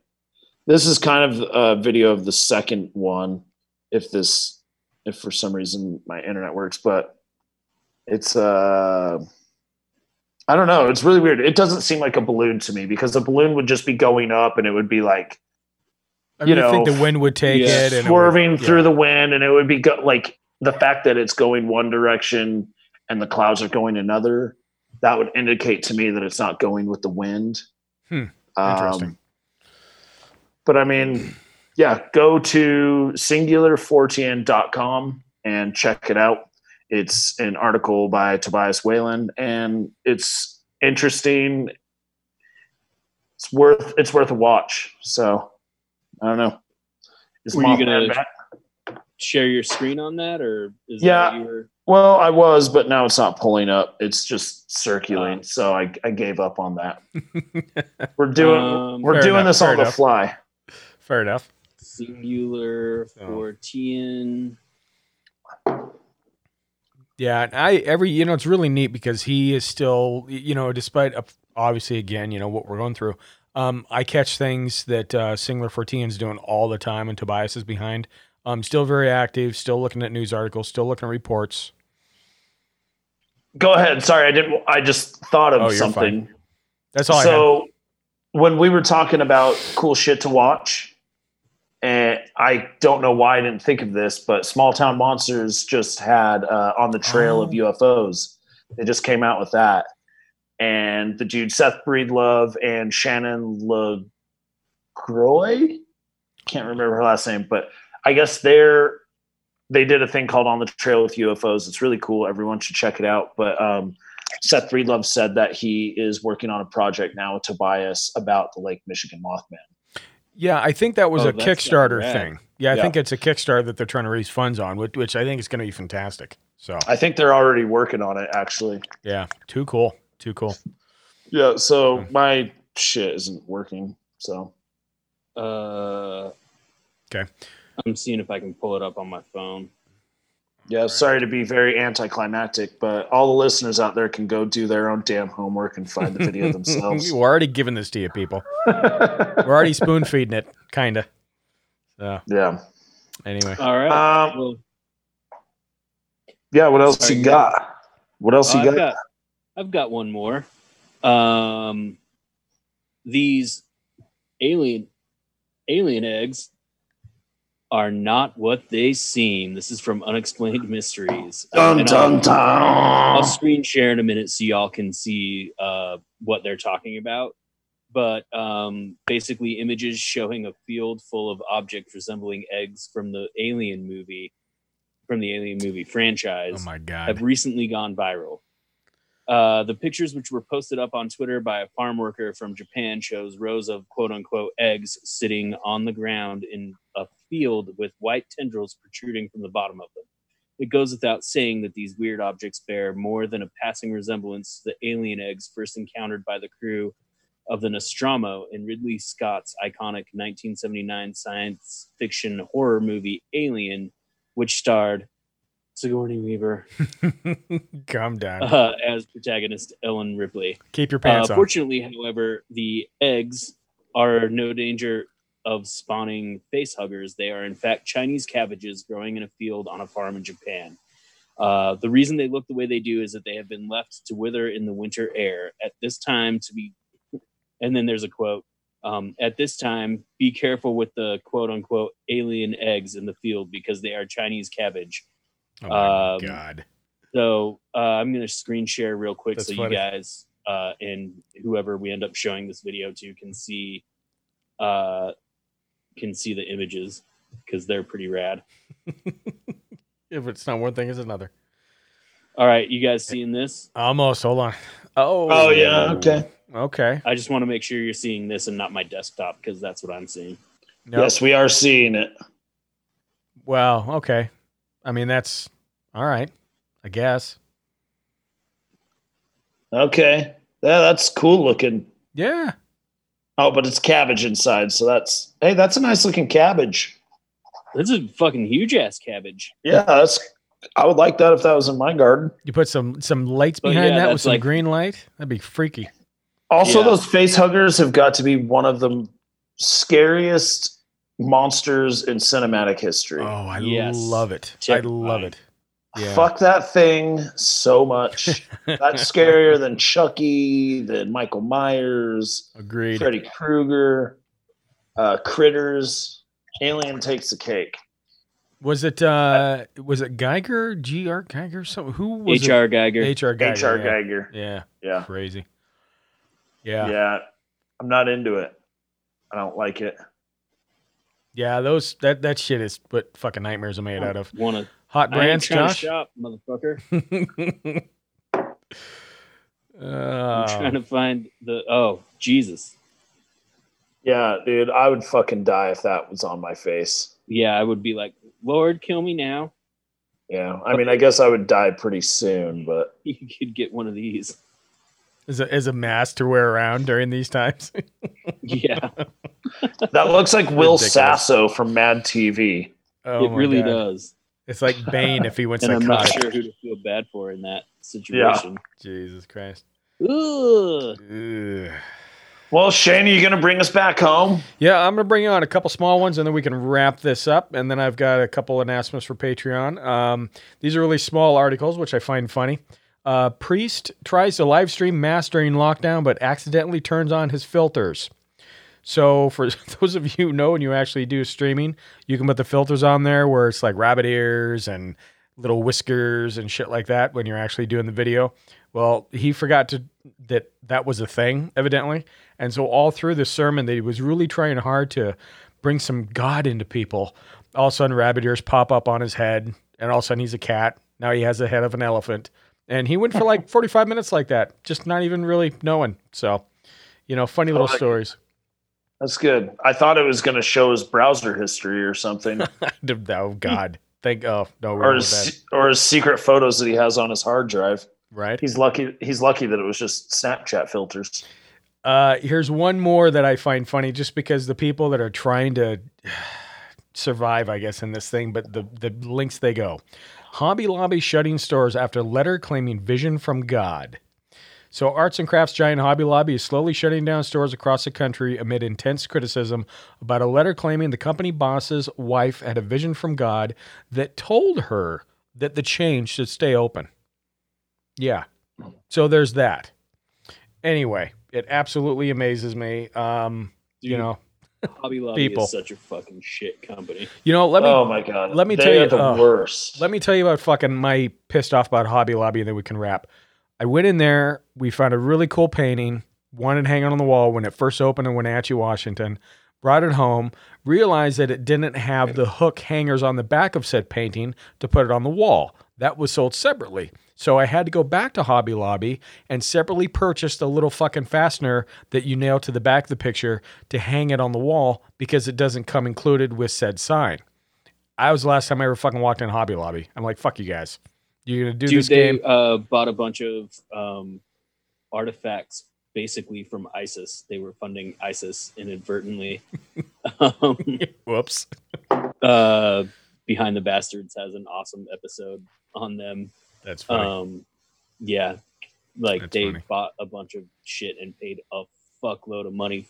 this is kind of a video of the second one. If this, if for some reason my internet works, but it's, uh, I don't know. It's really weird. It doesn't seem like a balloon to me because a balloon would just be going up and it would be like I you mean, I think the wind would take yeah, it and it would- swerving through yeah. the wind and it would be go- like the fact that it's going one direction and the clouds are going another that would indicate to me that it's not going with the wind. Hmm, Um, interesting. but i mean yeah go to singularfortean.com and check it out. It's an article by tobias wayland and it's interesting. It's worth it's worth a watch. So i don't know Is Were you gonna- back? Share your screen on that, or is Yeah. that what were? Well, I was, but now it's not pulling up. It's just circulating. Oh. So I, I gave up on that. We're doing Um, we're doing enough, this fair on the fly. Fair enough. Singular So. Fortean. Yeah, I every you know it's really neat because he is still you know despite obviously again you know what we're going through. Um, I catch things that uh, Singular Fortean is doing all the time, and Tobias is behind. Um, still very active, still looking at news articles, still looking at reports. Go ahead. Sorry, I didn't. I just thought of Oh, something. fine. That's all so when we were talking about cool shit to watch, and I don't know why I didn't think of this, but Small Town Monsters just had uh, on the trail of Oh. UFOs. They just came out with that, and the dude Seth Breedlove and Shannon LeGro, can't remember her last name, but I guess they're they did a thing called On the Trail with UFOs. It's really cool. Everyone should check it out. But um, Seth Breedlove said that he is working on a project now with Tobias about the Lake Michigan Mothman. Yeah, I think that was Oh, a Kickstarter be thing. Yeah, I Yeah. think it's a Kickstarter that they're trying to raise funds on, which, which I think is going to be fantastic. So I think they're already working on it, actually. yeah, too cool, too cool. Yeah. So my shit isn't working. So Uh, Okay. I'm seeing if I can pull it up on my phone. yeah, sorry to be very anticlimactic, but all the listeners out there can go do their own damn homework and find the video themselves. We're already giving this to you, people. We're already spoon feeding it, kind of. So yeah. anyway, All right. Um, well, Yeah. What else Sorry, you go got? What else you I've got? got I've got one more. Um, these alien alien eggs are not what they seem. This is from Unexplained Mysteries. Um, Dun, and I'll- dun, I'll screen share in a minute so y'all can see uh, what they're talking about. But um, basically, images showing a field full of objects resembling eggs from the Alien movie from the Alien movie franchise Oh my god. have recently gone viral. Uh, the pictures, which were posted up on Twitter by a farm worker from Japan, shows rows of quote unquote eggs sitting on the ground in a field with white tendrils protruding from the bottom of them. It goes without saying that these weird objects bear more than a passing resemblance to the alien eggs first encountered by the crew of the Nostromo in Ridley Scott's iconic 1979 science fiction horror movie Alien, which starred Sigourney Weaver Calm down. uh, as protagonist Ellen Ripley. Keep your pants uh, on. Fortunately, however, the eggs are no danger of spawning face huggers. They are, in fact, Chinese cabbages growing in a field on a farm in Japan. Uh, the reason they look the way they do is that they have been left to wither in the winter air. At this time, to be, and then there's a quote. Um, at this time, be careful with the quote unquote alien eggs in the field because they are Chinese cabbage. Oh my um, god. So uh, I'm going to screen share real quick That's so funny. you guys uh, and whoever we end up showing this video to can see uh, can see the images because they're pretty rad. If it's not one thing, it's another. All right, you guys seeing this? Almost. Hold on. Oh. Oh, yeah, okay. Okay. I just want to make sure you're seeing this and not my desktop because that's what I'm seeing. Nope. Yes, we are seeing it. Well, okay. I mean, that's all right. I guess. Okay. Yeah, that's cool looking. Yeah. Oh, but it's cabbage inside, so that's hey, that's a nice looking cabbage. This is a fucking huge ass cabbage. Yeah, that's I would like that if that was in my garden. You put some some lights But behind yeah, that with some like- green light. That'd be freaky. Also, Yeah. those face huggers have got to be one of the scariest monsters in cinematic history. Oh, I Yes. love it. I love it. Yeah. Fuck that thing so much. That's scarier than Chucky, than Michael Myers, Agreed. Freddy Krueger, uh, Critters. Alien takes the cake. Was it uh was it Giger? G R Giger? So who was HR Giger. it? HR Giger. H.R. yeah. Giger. Yeah. Yeah. Crazy. yeah. Yeah. yeah. I'm not into it. I don't like it. Those that that shit is what fucking nightmares are made out of. Want to Hot brands, trying Josh. to shop, motherfucker. I'm Uh, trying to find the. Oh Jesus! Yeah, dude, I would fucking die if that was on my face. Yeah, I would be like, Lord, kill me now. Yeah, I mean, I guess I would die pretty soon, but You could get one of these. as a as a mask to wear around during these times. Yeah, that looks like Will Ridiculous. Sasso from Mad TV. Oh it really God. does. It's like Bane if he went And I'm not sure who to feel bad for in that situation. Jesus Christ. Ugh. Ugh. Well, Shane, are you going to bring us back home? Yeah, I'm gonna bring on a couple small ones, and then we can wrap this up. And then I've got a couple announcements for Patreon. Um, these are really small articles, which I find funny. Uh, priest tries to live stream mass during lockdown, but accidentally turns on his filters. So, for those of you who know and you actually do streaming, you can put the filters on there where it's like rabbit ears and little whiskers and shit like that when you're actually doing the video. Well, he forgot to that that was a thing, evidently. And so all through the sermon that he was really trying hard to bring some God into people. All of a sudden rabbit ears pop up on his head, and all of a sudden he's a cat. Now he has the head of an elephant. And he went for like 45 minutes like that, just not even really knowing. So, you know, funny little like it. That's good. I thought it was going to show his browser history or something, oh God. Thank oh no or his, or his secret photos that he has on his hard drive. Right. He's lucky. He's lucky that it was just Snapchat filters. Uh, here's one more that I find funny, just because the people that are trying to survive, I guess, in this thing, but the the links they go. Hobby Lobby shutting stores after letter claiming vision from God. So, arts and crafts giant Hobby Lobby is slowly shutting down stores across the country amid intense criticism about a letter claiming the company boss's wife had a vision from God that told her that the chain should stay open. Yeah. So, there's that. Anyway, it absolutely amazes me. Um, you know, Hobby Lobby People. is such a fucking shit company. you know. Let me oh my god! let me They tell you- the oh. worst. let me tell you about fucking my pissed off about Hobby Lobby, and then we can wrap. I went in there. We found a really cool painting. Wanted hanging on the wall when it first opened in Wenatchee, Washington. brought it home, realized that it didn't have the hook hangers on the back of said painting to put it on the wall. That was sold separately. So I had to go back to Hobby Lobby and separately purchase the little fucking fastener that you nail to the back of the picture to hang it on the wall because it doesn't come included with said sign. I was the last time I ever fucking walked in Hobby Lobby. I'm like, fuck you guys. You're gonna do Dude, this they game. uh, bought a bunch of um, artifacts basically from ISIS. They were funding ISIS inadvertently. um, Whoops. uh, Behind the Bastards has an awesome episode on them. That's funny. Um, yeah, like That's they funny. bought a bunch of shit and paid a fuckload of money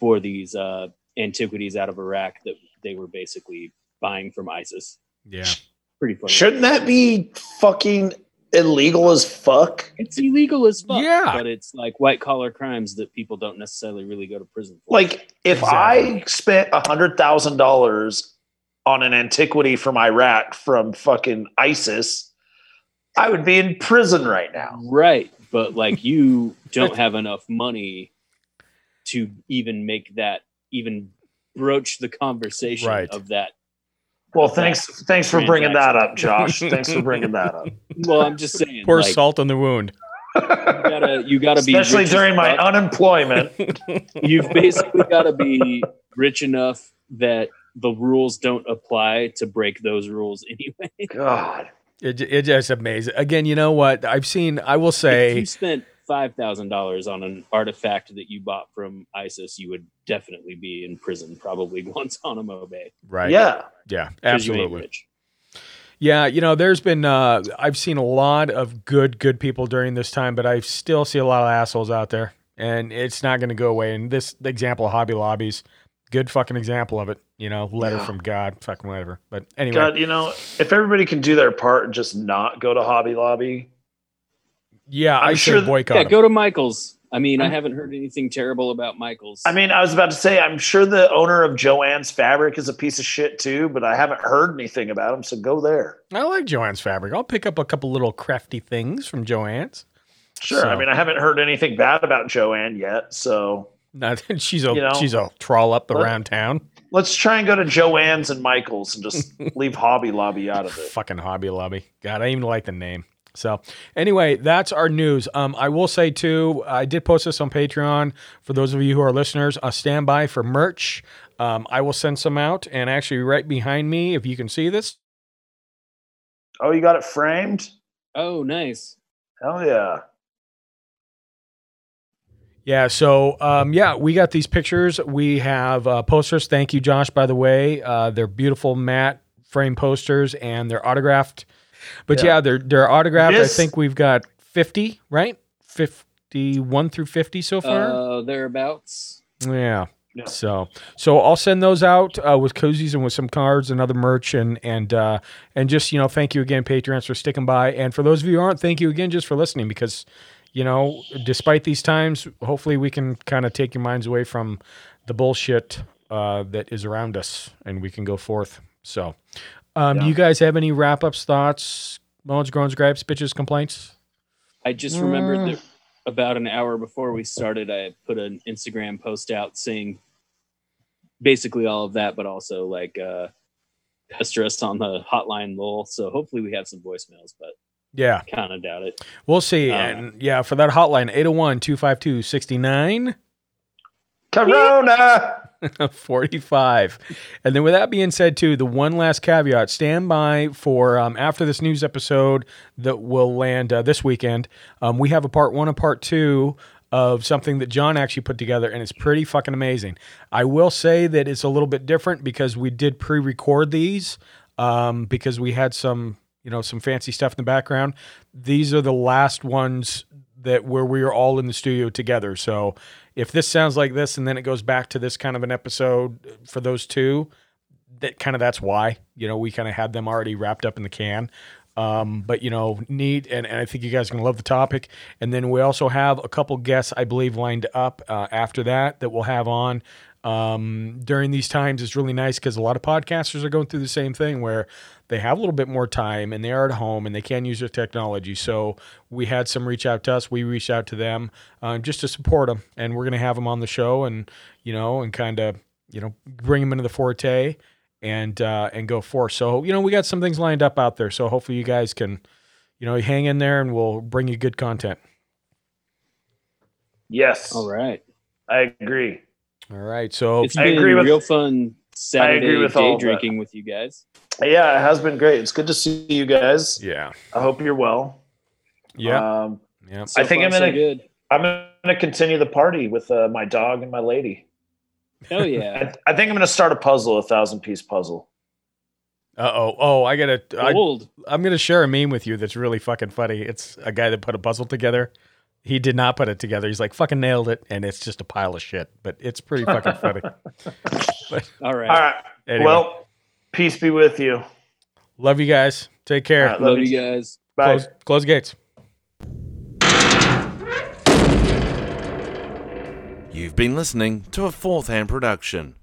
for these uh, antiquities out of Iraq that they were basically buying from ISIS. yeah. Pretty funny. Shouldn't that be fucking illegal as fuck? It's illegal as fuck. Yeah. but it's like white collar crimes that people don't necessarily really go to prison for. Like if I spent a hundred thousand dollars on an antiquity from Iraq from fucking ISIS, I would be in prison right now. right, but like you don't have enough money to even make that even broach the conversation Right. of that. Well, thanks, thanks for bringing that up, Josh. thanks for bringing that up. Well, I'm just saying, Pour like, salt on the wound. you gotta you gotta be Especially rich as during my fuck. unemployment. You've basically got to be rich enough that the rules don't apply to break those rules anyway. God. It, it just amazing. Again, you know what? I've seen, I will if say, you spent five thousand dollars on an artifact that you bought from ISIS, you would definitely be in prison, probably Guantanamo Bay. right. Yeah. Yeah. absolutely. Yeah, you know, there's been uh I've seen a lot of good good people during this time, but I still see a lot of assholes out there, and it's not going to go away. And this example of Hobby Lobbies, good fucking example of it. You know, letter Yeah. from God, fucking whatever. But anyway, God, you know, if everybody can do their part and just not go to Hobby Lobby, yeah, I I'm should sure- boycott. Yeah, 'em. go to Michaels. I mean, I haven't heard anything terrible about Michaels. I mean, I was about to say, I'm sure the owner of Joanne's Fabric is a piece of shit too, but I haven't heard anything about him, so go there. I like Joanne's fabric. I'll pick up a couple little crafty things from Joanne's. Sure. I mean, I haven't heard anything bad about Joanne yet, so Not she's a You know, she's a trawl up let- around town. let's try and go to Joanne's and Michael's and just leave Hobby Lobby out of it. Fucking Hobby Lobby. God, I even like the name. So anyway, that's our news. Um, I will say too, I did post this on Patreon for those of you who are listeners. A standby for merch. Um, I will send some out, and actually, right behind me, if you can see this, Oh, you got it framed? oh, nice. Hell yeah. Yeah. So, um, yeah, we got these pictures. We have uh, posters. Thank you, Josh. By the way, uh, they're beautiful matte frame posters, and they're autographed. But yeah, Yeah. they're they're autographed. This- I think we've got fifty, right? Fifty-one through fifty so far. Uh, thereabouts. yeah. Yeah. So, so I'll send those out uh, with cozies and with some cards and other merch and and uh, and just you know thank you again, Patreons, for sticking by. And for those of you who aren't, thank you again just for listening because you know despite these times, hopefully we can kind of take your minds away from the bullshit uh, that is around us and we can go forth. So, um, do you guys have any wrap ups, thoughts, moans, groans, gripes, bitches, complaints? I just Mm. remembered that about an hour before we started, I put an Instagram post out saying basically all of that, but also like uh, pester us on the hotline lol. So hopefully we have some voicemails, but Yeah, kind of doubt it. we'll see. Uh, and yeah, for that hotline, 801 252 69. Corona. 45. And then with that being said, too, the one last caveat, stand by for um, after this news episode that will land uh, this weekend. Um, we have a part one and part two of something that John actually put together, and it's pretty fucking amazing. I will say that it's a little bit different because we did pre-record these um, because we had some, you know, some fancy stuff in the background. These are the last ones that where we are all in the studio together. So if this sounds like this and then it goes back to this kind of an episode for those two, that kind of that's why you know we kind of had them already wrapped up in the can. Um, but you know, neat, and, and I think you guys are gonna love the topic. And then we also have a couple guests, I believe, lined up uh, after that that we'll have on um, during these times. It's really nice because a lot of podcasters are going through the same thing where they have a little bit more time and they are at home and they can use their technology. So we had some reach out to us. We reached out to them um, just to support them, and we're gonna have them on the show and you know and kind of you know, bring them into the forte and uh, and go forth. So you know, we got some things lined up out there. So hopefully you guys can, you know, hang in there and we'll bring you good content. Yes. All right. I agree. All right. So it's been agree with- real fun Saturday agree with all day that. drinking with you guys. Yeah, it has been great. It's good to see you guys. yeah, I hope you're well. yeah, Um, yeah. So I think far, I'm gonna- good. I'm gonna continue the party with uh, my dog and my lady. Oh yeah. I, I think I'm gonna start a puzzle, a thousand piece puzzle. Uh oh. Oh, I gotta. I, Gold. I'm gonna share a meme with you that's really fucking funny. It's a guy that put a puzzle together. He did not put it together. He's like fucking nailed it, and it's just a pile of shit. But it's pretty fucking funny. All right. All right. Anyway. Well, peace be with you. Love you guys. Take care. All right, Love love you you. guys. Bye. Close, close gates. You've been listening to a fourth hand production.